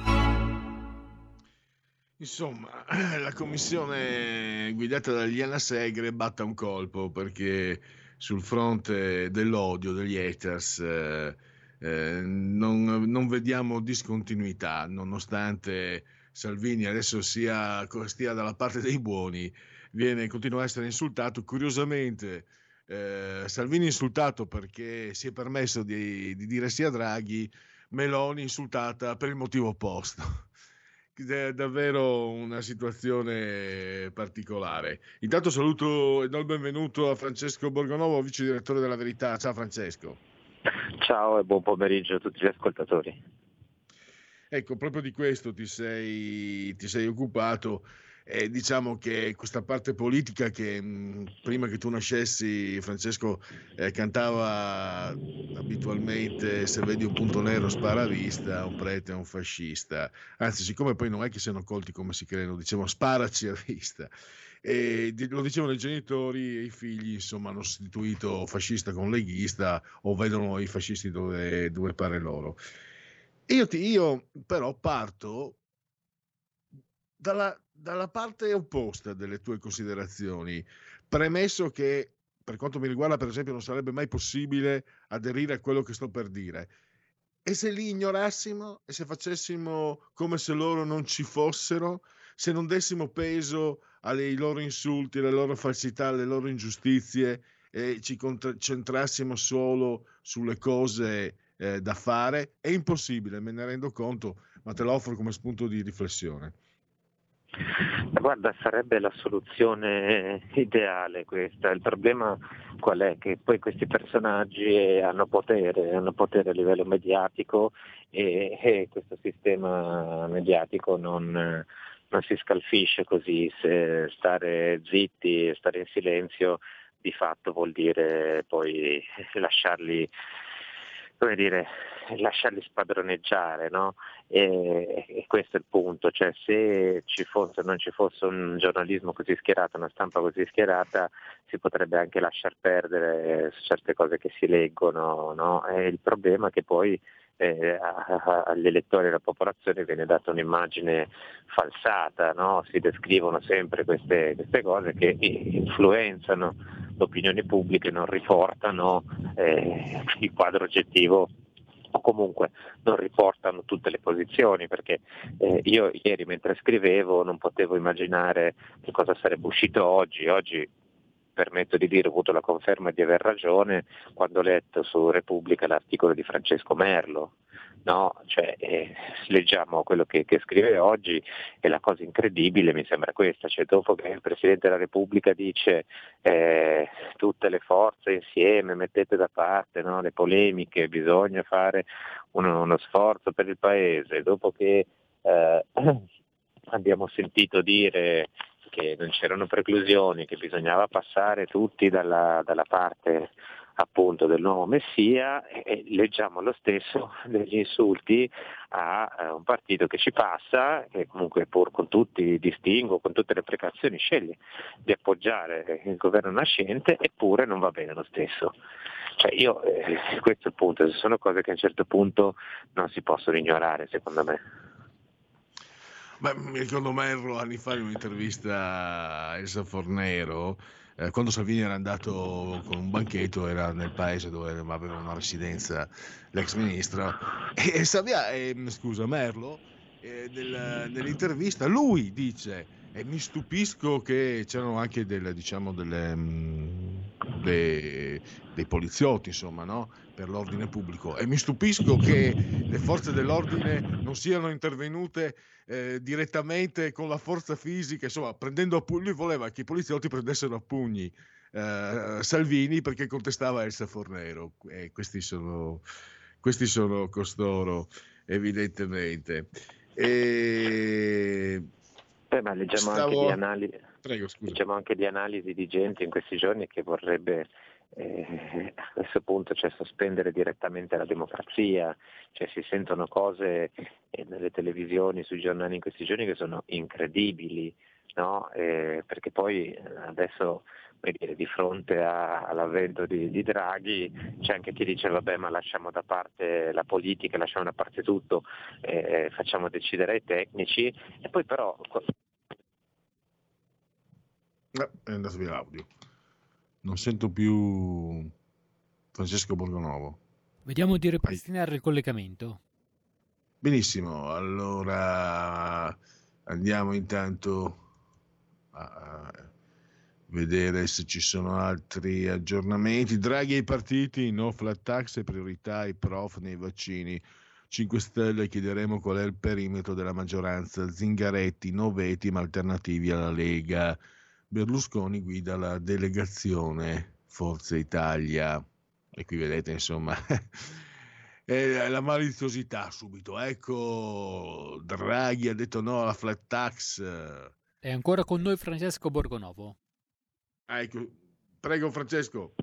Insomma, *clears throat* la commissione guidata da Liana Segre batta un colpo perché sul fronte dell'odio, degli haters, eh, eh, non, non vediamo discontinuità, nonostante Salvini adesso sia, stia dalla parte dei buoni, viene, continua a essere insultato. Curiosamente, eh, Salvini insultato perché si è permesso di, di dire sì a Draghi, Meloni insultata per il motivo opposto. *laughs* È davvero una situazione particolare. Intanto saluto e do il benvenuto a Francesco Borgonovo, vice direttore della Verità. Ciao Francesco. Ciao e buon pomeriggio a tutti gli ascoltatori. Ecco, proprio di questo ti sei, ti sei occupato. E diciamo che questa parte politica che mh, prima che tu nascessi, Francesco, eh, cantava abitualmente se vedi un punto nero spara a vista, un prete è un fascista. Anzi, siccome poi non è che siano colti come si credono, dicevano sparaci a vista. E lo dicevano i genitori e i figli, insomma, hanno sostituito fascista con leghista o vedono i fascisti dove, dove pare loro. Io, ti, io però parto dalla, dalla parte opposta delle tue considerazioni, premesso che per quanto mi riguarda, per esempio, non sarebbe mai possibile aderire a quello che sto per dire. E se li ignorassimo e se facessimo come se loro non ci fossero, se non dessimo peso ai loro insulti, alle loro falsità, alle loro ingiustizie e ci concentrassimo solo sulle cose eh, da fare, è impossibile, me ne rendo conto, ma te lo offro come spunto di riflessione. Guarda, sarebbe la soluzione ideale questa. Il problema qual è? Che poi questi personaggi hanno potere, hanno potere a livello mediatico e, e questo sistema mediatico non, non, si scalfisce così. Se stare zitti, stare in silenzio di fatto vuol dire poi *laughs* lasciarli come dire, lasciarli spadroneggiare, no? e, e, questo è il punto, cioè se ci fosse, non ci fosse un giornalismo così schierato, una stampa così schierata, si potrebbe anche lasciar perdere certe cose che si leggono, no? il problema è che poi eh, agli elettori e alla popolazione viene data un'immagine falsata, no? si descrivono sempre queste, queste cose che influenzano l'opinione pubblica e non riportano eh, il quadro oggettivo o comunque non riportano tutte le posizioni perché eh, io ieri mentre scrivevo non potevo immaginare che cosa sarebbe uscito oggi, oggi permetto di dire ho avuto la conferma di aver ragione quando ho letto su Repubblica l'articolo di Francesco Merlo No, cioè, eh, leggiamo quello che, che, scrive oggi e la cosa incredibile mi sembra questa, cioè, dopo che il Presidente della Repubblica dice eh, tutte le forze insieme, mettete da parte no, le polemiche, bisogna fare uno, uno, sforzo per il Paese, dopo che eh, *clears throat* abbiamo sentito dire che non c'erano preclusioni, che bisognava passare tutti dalla, dalla parte appunto del nuovo Messia e leggiamo lo stesso *laughs* degli insulti a eh, un partito che ci passa, che comunque pur con tutti i distinguo, con tutte le precauzioni sceglie di appoggiare il governo nascente eppure non va bene lo stesso. Cioè io, eh, questo è il punto, sono cose che a un certo punto non si possono ignorare secondo me. Beh, mi ricordo Merlo anni fa in un'intervista a Elsa Fornero eh, quando Salvini era andato con un banchetto, era nel paese dove aveva una residenza l'ex ministro, e, Savia, eh, scusa, Merlo, eh, nel, nell'intervista, lui dice, e mi stupisco che c'erano anche delle, diciamo, delle, mh, mm, dei, dei poliziotti, insomma, no? Per l'ordine pubblico. E mi stupisco che le forze dell'ordine non siano intervenute eh, direttamente con la forza fisica, insomma, prendendo a pugni, lui voleva che i poliziotti prendessero a pugni eh, Salvini perché contestava Elsa Fornero. E questi sono, questi sono costoro, evidentemente. E... Beh, ma leggiamo, Stavo... anche analisi... Prego, leggiamo anche di analisi di gente in questi giorni che vorrebbe eh, a questo punto cioè, sospendere direttamente la democrazia, cioè, si sentono cose eh, nelle televisioni, sui giornali in questi giorni che sono incredibili, no? eh, perché poi eh, adesso dire, di fronte a, all'avvento di, di, Draghi c'è anche chi dice vabbè ma lasciamo da parte la politica, lasciamo da parte tutto, eh, facciamo decidere ai tecnici e poi però... No, è andato via l'audio. Non sento più Francesco Borgonovo. Vediamo di ripristinare il collegamento. Benissimo, allora andiamo intanto a vedere se ci sono altri aggiornamenti. Draghi ai partiti, no flat tax e priorità ai prof nei vaccini. 5 Stelle chiederemo qual è il perimetro della maggioranza. Zingaretti, no veti ma alternativi alla Lega. Berlusconi guida la delegazione Forza Italia. E qui vedete, insomma, *laughs* la maliziosità subito. Ecco, Draghi ha detto no alla flat tax. È ancora con noi Francesco Borgonovo. Ah, ecco, prego Francesco.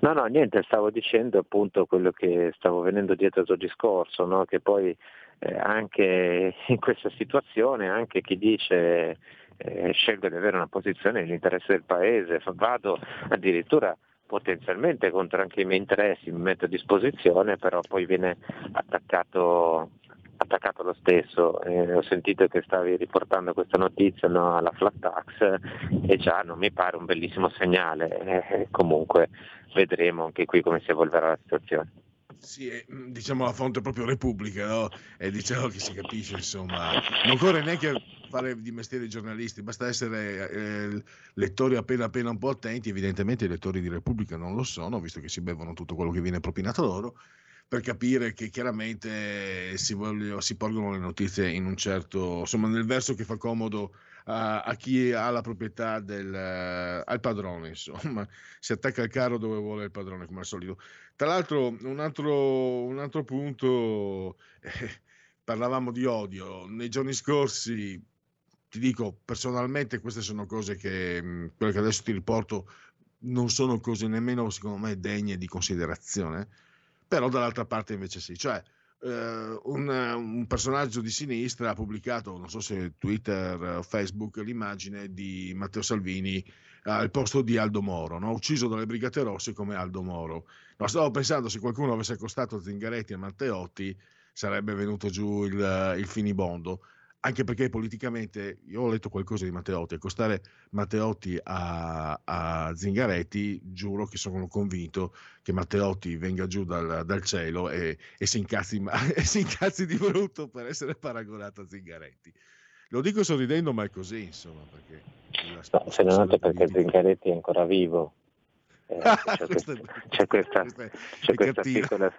No, no, niente, stavo dicendo appunto quello che stavo venendo dietro al tuo discorso, no? che poi eh, anche in questa situazione, anche chi dice eh, scelgo di avere una posizione nell'interesse del paese, vado addirittura potenzialmente contro anche i miei interessi mi metto a disposizione, però poi viene attaccato, attaccato lo stesso. Eh, ho sentito che stavi riportando questa notizia no, alla flat tax e già non mi pare un bellissimo segnale. Eh, comunque vedremo anche qui come si evolverà la situazione. Sì, mm, diciamo la fonte proprio Repubblica, no? E diciamo che si capisce, insomma, non occorre neanche fare di mestiere giornalisti, basta essere eh, lettori appena appena un po' attenti, evidentemente i lettori di Repubblica non lo sono, visto che si bevono tutto quello che viene propinato loro, per capire che chiaramente si, voglio, si porgono le notizie in un certo, insomma, nel verso che fa comodo a, chi ha la proprietà del, eh, al padrone, *laughs* insomma, si attacca al carro dove vuole il padrone, come al solito. Tra l'altro, un altro, un altro punto, eh, parlavamo di odio, nei giorni scorsi, ti dico, personalmente queste sono cose che, mh, quelle che adesso ti riporto, non sono cose nemmeno, secondo me, degne di considerazione, però dall'altra parte invece sì, cioè eh, un, un, personaggio di sinistra ha pubblicato, non so se Twitter o Facebook, l'immagine di Matteo Salvini al posto di Aldo Moro, no? ucciso dalle Brigate Rosse come Aldo Moro. No, stavo pensando se qualcuno avesse accostato Zingaretti a Matteotti sarebbe venuto giù il, il finibondo anche perché politicamente io ho letto qualcosa di Matteotti, accostare Matteotti a, a Zingaretti, giuro che sono convinto che Matteotti venga giù dal, dal cielo e, e, si incazzi, *laughs* e, si incazzi, di brutto per essere paragonato a Zingaretti. Lo dico sorridendo, ma è così, insomma. Perché no, se non altro perché Zingaretti è ancora vivo. Eh, *laughs* c'è, questa, c'è, questa, c'è questa piccola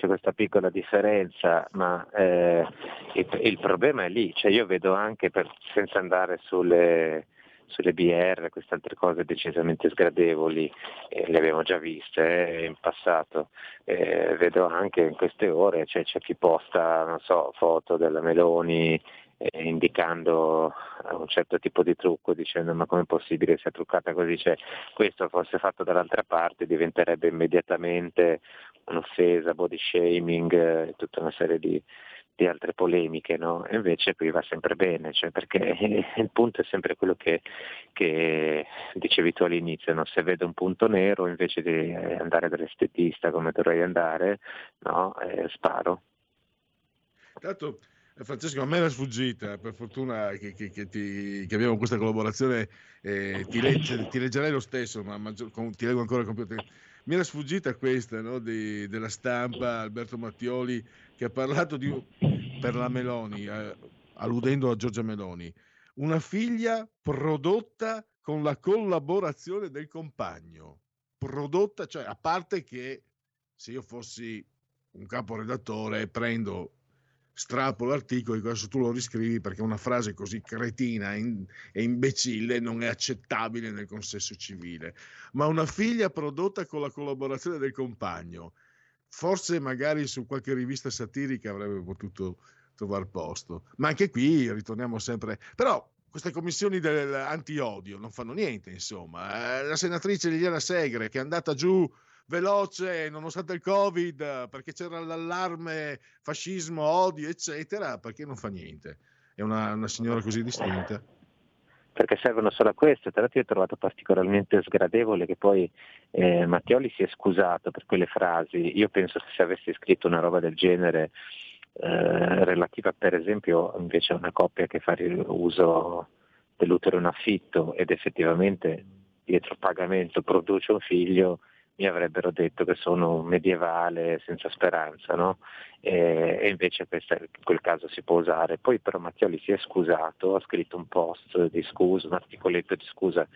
c'è questa piccola differenza, ma eh, il, il, problema è lì, cioè io vedo anche, per, senza andare sulle, sulle BR, queste altre cose decisamente sgradevoli, eh, le abbiamo già viste eh, in passato, eh, vedo anche in queste ore, cioè, c'è chi posta so, foto della Meloni eh, indicando un certo tipo di trucco dicendo ma come è possibile sia truccata così, cioè, questo fosse fatto dall'altra parte diventerebbe immediatamente un'offesa, body shaming, eh, tutta una serie di, di altre polemiche, no? E invece qui va sempre bene, cioè perché *laughs* il punto è sempre quello che, che dicevi tu all'inizio, no? se vedo un punto nero invece di andare dall'estetista come dovrei andare, no? eh, sparo. Tanto Francesco, a me era sfuggita, per fortuna che, che, che, ti, che abbiamo questa collaborazione, eh, ti, legge, ti, leggerei lo stesso, ma maggior, con, ti leggo ancora completamente. Mi era sfuggita questa no, di, della stampa, Alberto Mattioli, che ha parlato di, per la Meloni, eh, alludendo a Giorgia Meloni, una figlia prodotta con la collaborazione del compagno. Prodotta, cioè a parte che se io fossi un caporedattore prendo strappo l'articolo e adesso tu lo riscrivi perché una frase così cretina e imbecille non è accettabile nel consesso civile. Ma una figlia prodotta con la collaborazione del compagno, forse magari su qualche rivista satirica avrebbe potuto trovare posto. Ma anche qui ritorniamo sempre... Però queste commissioni dell'anti-odio non fanno niente, insomma. Eh, la senatrice Liliana Segre che è andata giù veloce nonostante il covid perché c'era l'allarme fascismo odio eccetera perché non fa niente è una, una signora così distinta perché servono solo a questo. Tra l'altro io ho trovato particolarmente sgradevole che poi eh, Mattioli si è scusato per quelle frasi. Io penso che se avessi scritto una roba del genere eh, relativa per esempio invece a una coppia che fa uso dell'utero in affitto ed effettivamente dietro pagamento produce un figlio, mi avrebbero detto che sono medievale senza speranza, no? E, invece questa, in quel caso si può usare. Poi però Mattioli si è scusato, ha scritto un post di scusa, un articoletto di scusa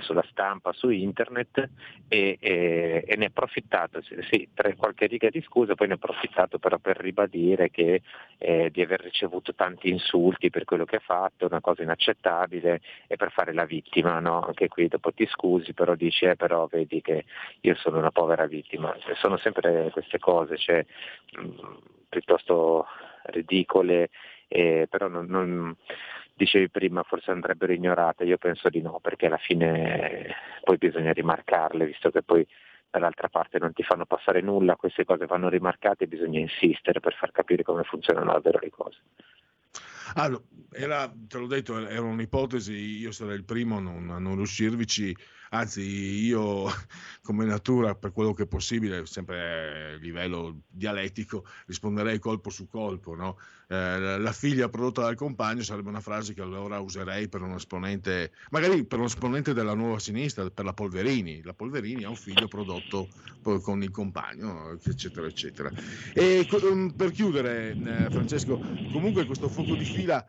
sulla stampa, su internet e, e, e ne ha approfittato, sì, tre, qualche riga di scusa, poi ne ha approfittato però per ribadire che, eh, di aver ricevuto tanti insulti per quello che ha fatto, una cosa inaccettabile e per fare la vittima, no? anche qui dopo ti scusi però dici eh, però vedi che io sono una povera vittima, sono sempre queste cose, cioè, mh, piuttosto ridicole, eh, però non, non, dicevi prima forse andrebbero ignorate, io penso di no, perché alla fine eh, poi bisogna rimarcarle, visto che poi dall'altra parte non ti fanno passare nulla, queste cose vanno rimarcate e bisogna insistere per far capire come funzionano davvero le cose. Allora, era, te l'ho detto, era un'ipotesi, io sarei il primo a non, a non riuscirvici, anzi io *laughs* come natura, per quello che è possibile, sempre a livello dialettico, risponderei colpo su colpo. No? Eh, la figlia prodotta dal compagno sarebbe una frase che allora userei per un esponente, magari per un esponente della nuova sinistra, per la Polverini. La Polverini ha un figlio prodotto con il compagno, eccetera, eccetera. E co- per chiudere, eh, Francesco, comunque questo fuoco di fila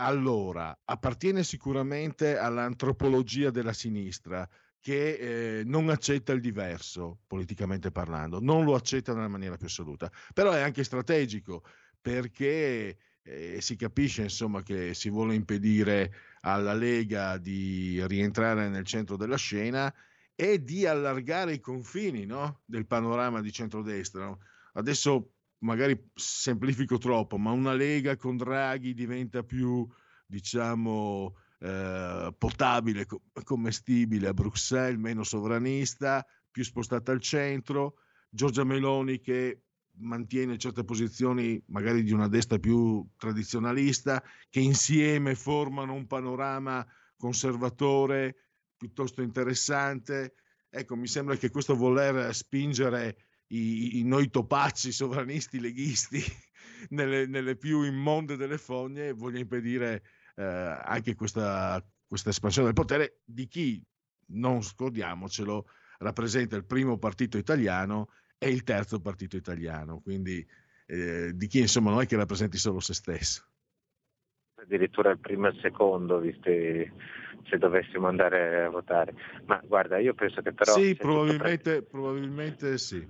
allora, appartiene sicuramente all'antropologia della sinistra che eh, non accetta il diverso, politicamente parlando, non lo accetta nella maniera più assoluta, però è anche strategico perché eh, si capisce insomma che si vuole impedire alla Lega di rientrare nel centro della scena e di allargare i confini no? del panorama di centrodestra. Adesso magari semplifico troppo, ma una Lega con Draghi diventa più, diciamo, eh, potabile, commestibile a Bruxelles, meno sovranista, più spostata al centro, Giorgia Meloni che mantiene certe posizioni magari di una destra più tradizionalista, che insieme formano un panorama conservatore piuttosto interessante. Ecco, mi sembra che questo voler spingere i, i noi topacci sovranisti leghisti *laughs* nelle, nelle, più immonde delle fogne voglia impedire eh, anche questa, questa espansione del potere di chi, non scordiamocelo, rappresenta il primo partito italiano e il terzo partito italiano, quindi eh, di chi insomma non è che rappresenti solo se stesso. Addirittura il primo e il secondo, visti se dovessimo andare a votare. Ma guarda, io penso che però... Sì, probabilmente, pre... probabilmente sì.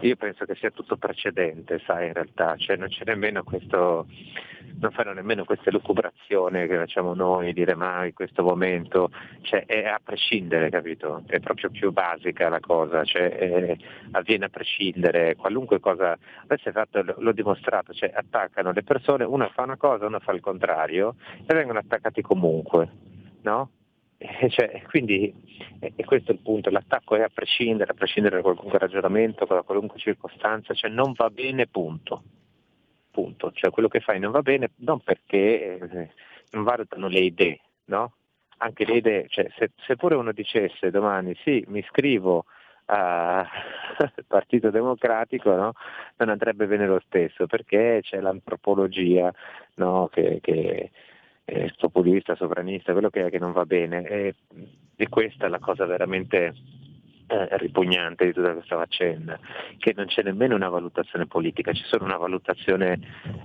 Io penso che sia tutto precedente, sai, in realtà, cioè non c'è nemmeno questo, non fanno nemmeno queste lucubrazioni che facciamo noi, dire ma in questo momento, cioè è a prescindere, capito? È proprio più basica la cosa, cioè è, avviene a prescindere, qualunque cosa, adesso è fatto, l'ho dimostrato, cioè attaccano le persone, una fa una cosa, una fa il contrario e vengono attaccati comunque, no? Cioè, quindi e questo è il punto, l'attacco è a prescindere, a prescindere da qualunque ragionamento, da qualunque circostanza, cioè non va bene, punto. punto. Cioè quello che fai non va bene non perché eh, non valutano le idee, no? Anche le idee, cioè, se, se pure uno dicesse domani sì, mi iscrivo al *laughs* Partito Democratico no? non andrebbe bene lo stesso perché c'è l'antropologia no? che, che eh, populista, sovranista, quello che è che non va bene. E, e questa è la cosa veramente eh, ripugnante di tutta questa faccenda, che non c'è nemmeno una valutazione politica, c'è solo una valutazione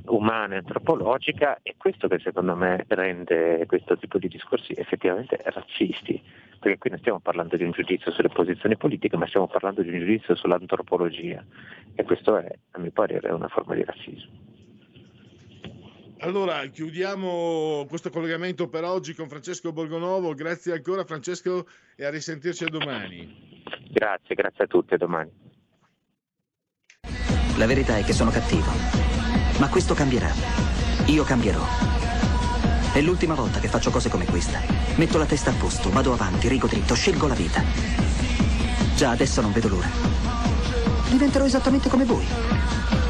umana e antropologica e questo che secondo me rende questo tipo di discorsi effettivamente razzisti, perché qui non stiamo parlando di un giudizio sulle posizioni politiche, ma stiamo parlando di un giudizio sull'antropologia e questo è, a mio parere, una forma di razzismo. Allora, chiudiamo questo collegamento per oggi con Francesco Borgonovo. Grazie ancora Francesco e a risentirci a domani. Grazie, grazie a tutti, a domani. La verità è che sono cattivo, ma questo cambierà. Io cambierò. È l'ultima volta che faccio cose come questa. Metto la testa a posto, vado avanti, rigo dritto, scelgo la vita. Già adesso non vedo l'ora. Diventerò esattamente come voi.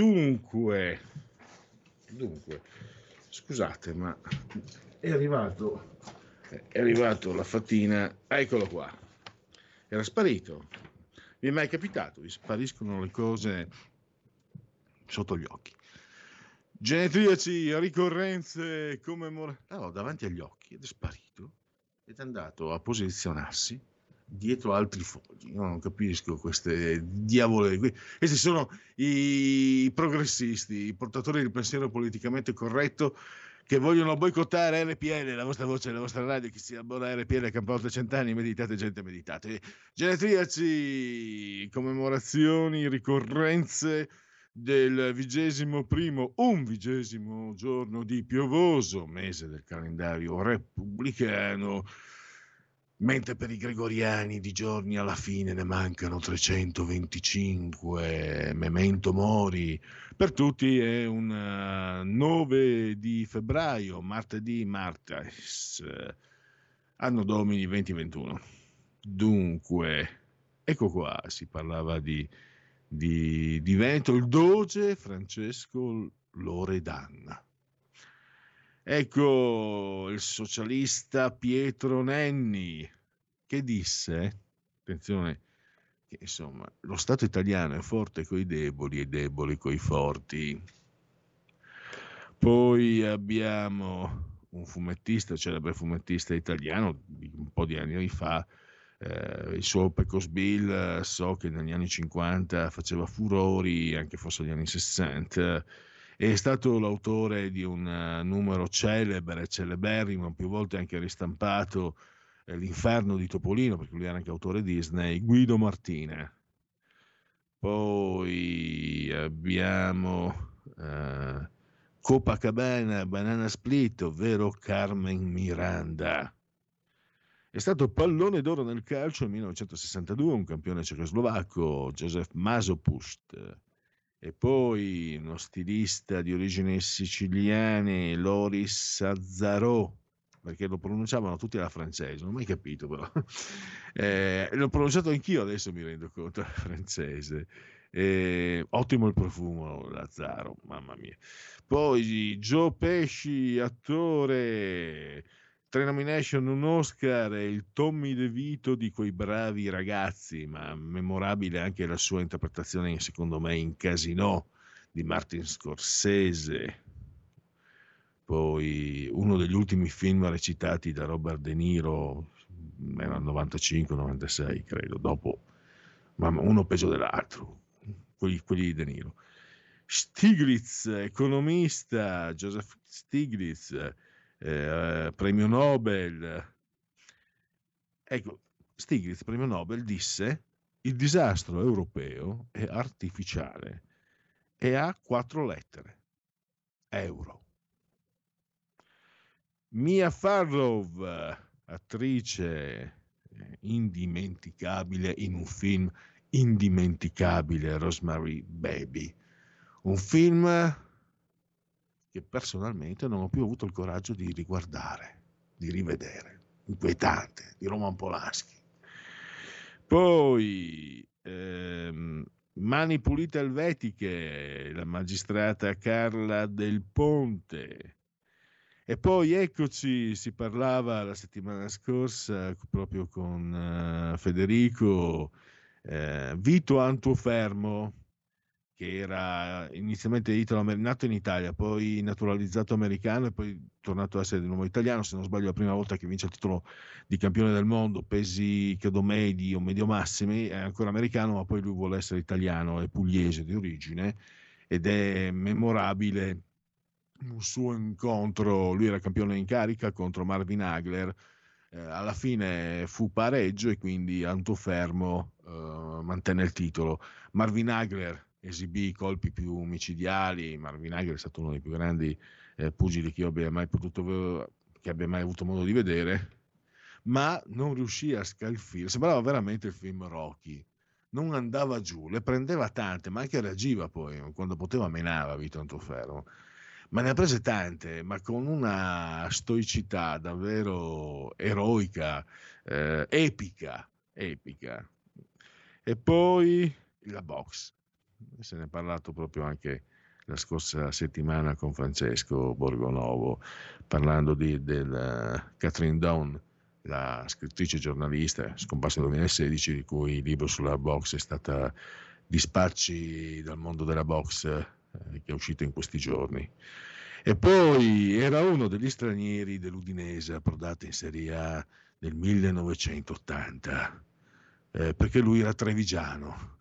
Dunque, dunque, scusate, ma è arrivato, è arrivato la fattina, eccolo qua, era sparito. Mi è mai capitato, spariscono le cose sotto gli occhi. Genetriaci, ricorrenze, commemorazioni. Oh, davanti agli occhi ed è sparito ed è andato a posizionarsi dietro altri fogli. Io non capisco queste diavole. Questi sono i progressisti, i portatori del pensiero politicamente corretto che vogliono boicottare RPL, la vostra voce, la vostra radio, chi si abbona a RPL che ha portato cent'anni, meditate gente, meditate. Genetriaci, commemorazioni, ricorrenze del vigesimo primo, un vigesimo giorno di piovoso mese del calendario repubblicano, mentre per i gregoriani di giorni alla fine ne mancano 325, memento mori, per tutti è un eh, 9 di febbraio, martedì, martes, eh, anno domini 2021. Dunque, ecco qua, si parlava di, di, di Veneto, il doge Francesco Loredan. Ecco il socialista Pietro Nenni che disse, attenzione, che insomma lo Stato italiano è forte coi deboli e debole coi forti. Poi abbiamo un fumettista, celebre fumettista italiano un po' di anni fa, eh, il suo Pecos Bill, so che negli anni 50 faceva furori, anche forse negli anni 60, è stato l'autore di un uh, numero celebre, celeberrimo, più volte anche ristampato, eh, L'inferno di Topolino, perché lui era anche autore Disney, Guido Martina. Poi abbiamo uh, Copacabana, Banana Split, ovvero Carmen Miranda. È stato pallone d'oro nel calcio nel 1962, un campione cecoslovacco, Joseph Masopust. E poi uno stilista di origini siciliane, Loris Azzarò, perché lo pronunciavano tutti alla francese, non ho mai capito però. *laughs* Eh, l'ho pronunciato anch'io, adesso mi rendo conto, alla *laughs* francese. Eh, ottimo il profumo, Lazzaro, mamma mia. Poi Joe Pesci, attore, tre nomination, un Oscar e il Tommy DeVito di quei bravi ragazzi, ma memorabile anche la sua interpretazione, secondo me, in Casino di Martin Scorsese. Poi uno degli ultimi film recitati da Robert De Niro, era il 95-96, credo, dopo, ma uno peggio dell'altro, quelli, quelli di De Niro. Stiglitz, economista, Joseph Stiglitz, eh, premio Nobel. Ecco, Stiglitz, premio Nobel, disse il disastro europeo è artificiale e ha quattro lettere. Euro. Mia Farrow, attrice indimenticabile in un film indimenticabile, Rosemary Baby. Un film che personalmente non ho più avuto il coraggio di riguardare, di rivedere, inquietante, di Roman Polanski. Poi ehm, Mani pulite elvetiche, la magistrata Carla Del Ponte. E poi eccoci, si parlava la settimana scorsa proprio con uh, Federico, uh, Vito Antuofermo, che era inizialmente italo nato in Italia, poi naturalizzato americano e poi tornato a essere di nuovo italiano, se non sbaglio la prima volta che vince il titolo di campione del mondo, pesi credo medi o medio massimi, è ancora americano, ma poi lui vuole essere italiano, è pugliese di origine ed è memorabile un suo incontro, lui era campione in carica contro Marvin Hagler, eh, alla fine fu pareggio e quindi Antofermo eh, mantenne il titolo. Marvin Hagler esibì i colpi più micidiali, Marvin Hagler è stato uno dei più grandi eh, pugili che abbia mai potuto che abbia mai avuto modo di vedere, ma non riuscì a scalfire, sembrava veramente il film Rocky. Non andava giù, le prendeva tante, ma anche reagiva poi, quando poteva menava Vito Antofermo ma ne ha prese tante, ma con una stoicità davvero eroica, eh, epica, epica. E poi la box, se ne è parlato proprio anche la scorsa settimana con Francesco Borgonovo, parlando di, del Catherine Down, la scrittrice giornalista scomparsa nel 2016, di cui il libro sulla box è stata Dispacci dal mondo della box eh, che è uscito in questi giorni. E poi era uno degli stranieri dell'Udinese approdato in Serie A nel 1980, eh, perché lui era trevigiano.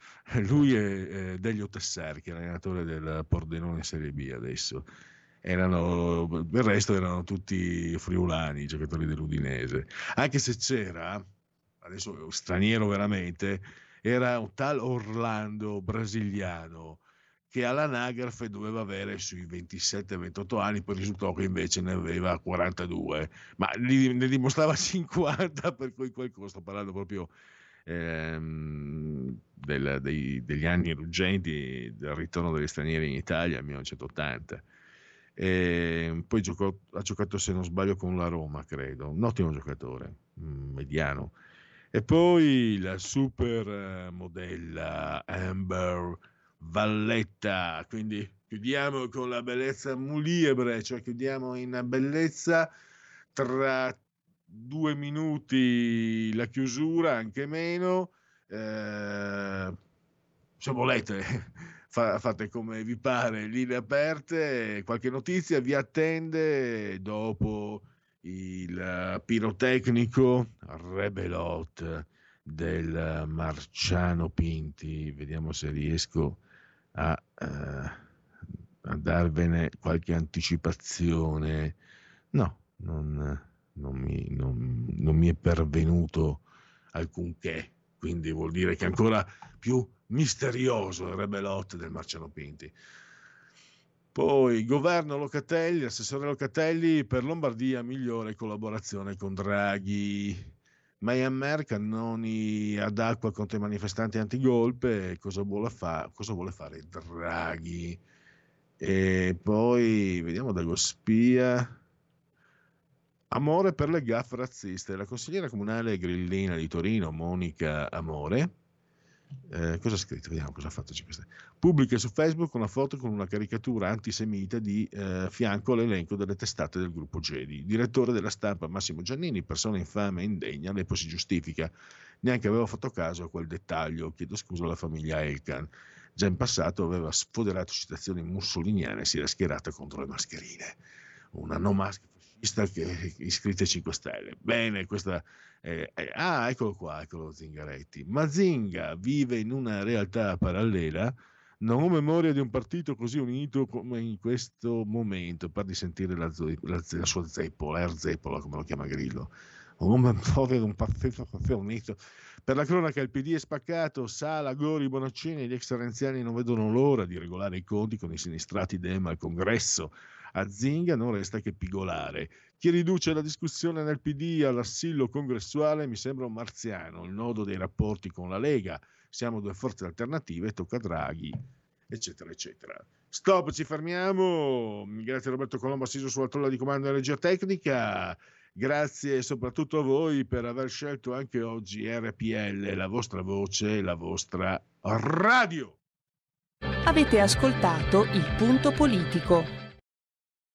Lui è eh, Delio Tesser, che è allenatore del Pordenone Serie B adesso. Erano, il resto erano tutti friulani, giocatori dell'Udinese. Anche se c'era, adesso straniero veramente, era un tal Orlando brasiliano che all'anagrafe doveva avere sui 27-28 anni, poi risultò che invece ne aveva 42, ma ne dimostrava *laughs* 50, per cui qualcosa, sto parlando proprio ehm, del, dei, degli anni ruggenti del ritorno degli stranieri in Italia nel 1980. E poi giocò, ha giocato, se non sbaglio, con la Roma, credo, un ottimo giocatore, mm, mediano. E poi la super eh, modella Amber Valletta, quindi chiudiamo con la bellezza muliebre, cioè chiudiamo in bellezza tra due minuti la chiusura, anche meno. Eh, se volete, *laughs* fa, fate come vi pare, linee aperte, qualche notizia vi attende dopo il pirotecnico Rebelot del Marciano Pinti. Vediamo se riesco a, uh, a darvene qualche anticipazione. No, non, non, mi, non, non mi è pervenuto alcunché, quindi vuol dire che è ancora più misterioso il rebelot del Marciano Pinti. Poi governo Locatelli, assessore Locatelli per Lombardia, migliore collaborazione con Draghi. Myanmar, cannoni ad acqua contro i manifestanti antigolpe, cosa vuole, fa- cosa vuole fare Draghi? E poi vediamo dallo spia. Amore per le gaffe razziste. La consigliera comunale grillina di Torino, Monica Amore, eh, cosa ha scritto? Vediamo cosa ha fatto. Pubblica su Facebook una foto con una caricatura antisemita di eh, fianco all'elenco delle testate del gruppo Jedi. Direttore della stampa Massimo Giannini, persona infame e indegna, lei poi si giustifica. Neanche avevo fatto caso a quel dettaglio. Chiedo scusa alla famiglia Elkan. Già in passato aveva sfoderato citazioni mussoliniane e si era schierata contro le mascherine. Una no mask fascista che iscritte 5 Stelle. Bene, questa è, è, ah, eccolo qua, eccolo Zingaretti. Mazinga vive in una realtà parallela. Non ho memoria di un partito così unito come in questo momento, per di sentire la, la, la sua zeppola, Erzeppola come lo chiama Grillo. Memoria di un partito unito. Per la cronaca il PD è spaccato, Sala, Gori, Bonaccini e gli ex renziani non vedono l'ora di regolare i conti con i sinistrati Dem al congresso a Zinga non resta che pigolare. Chi riduce la discussione nel PD all'assillo congressuale mi sembra un marziano, il nodo dei rapporti con la Lega. Siamo due forze alternative, tocca a Draghi, eccetera, eccetera. Stop, ci fermiamo. Grazie a Roberto Colombo, assiso sulla tolla di comando della regia tecnica. Grazie soprattutto a voi per aver scelto anche oggi RPL, la vostra voce, la vostra radio. Avete ascoltato il punto politico.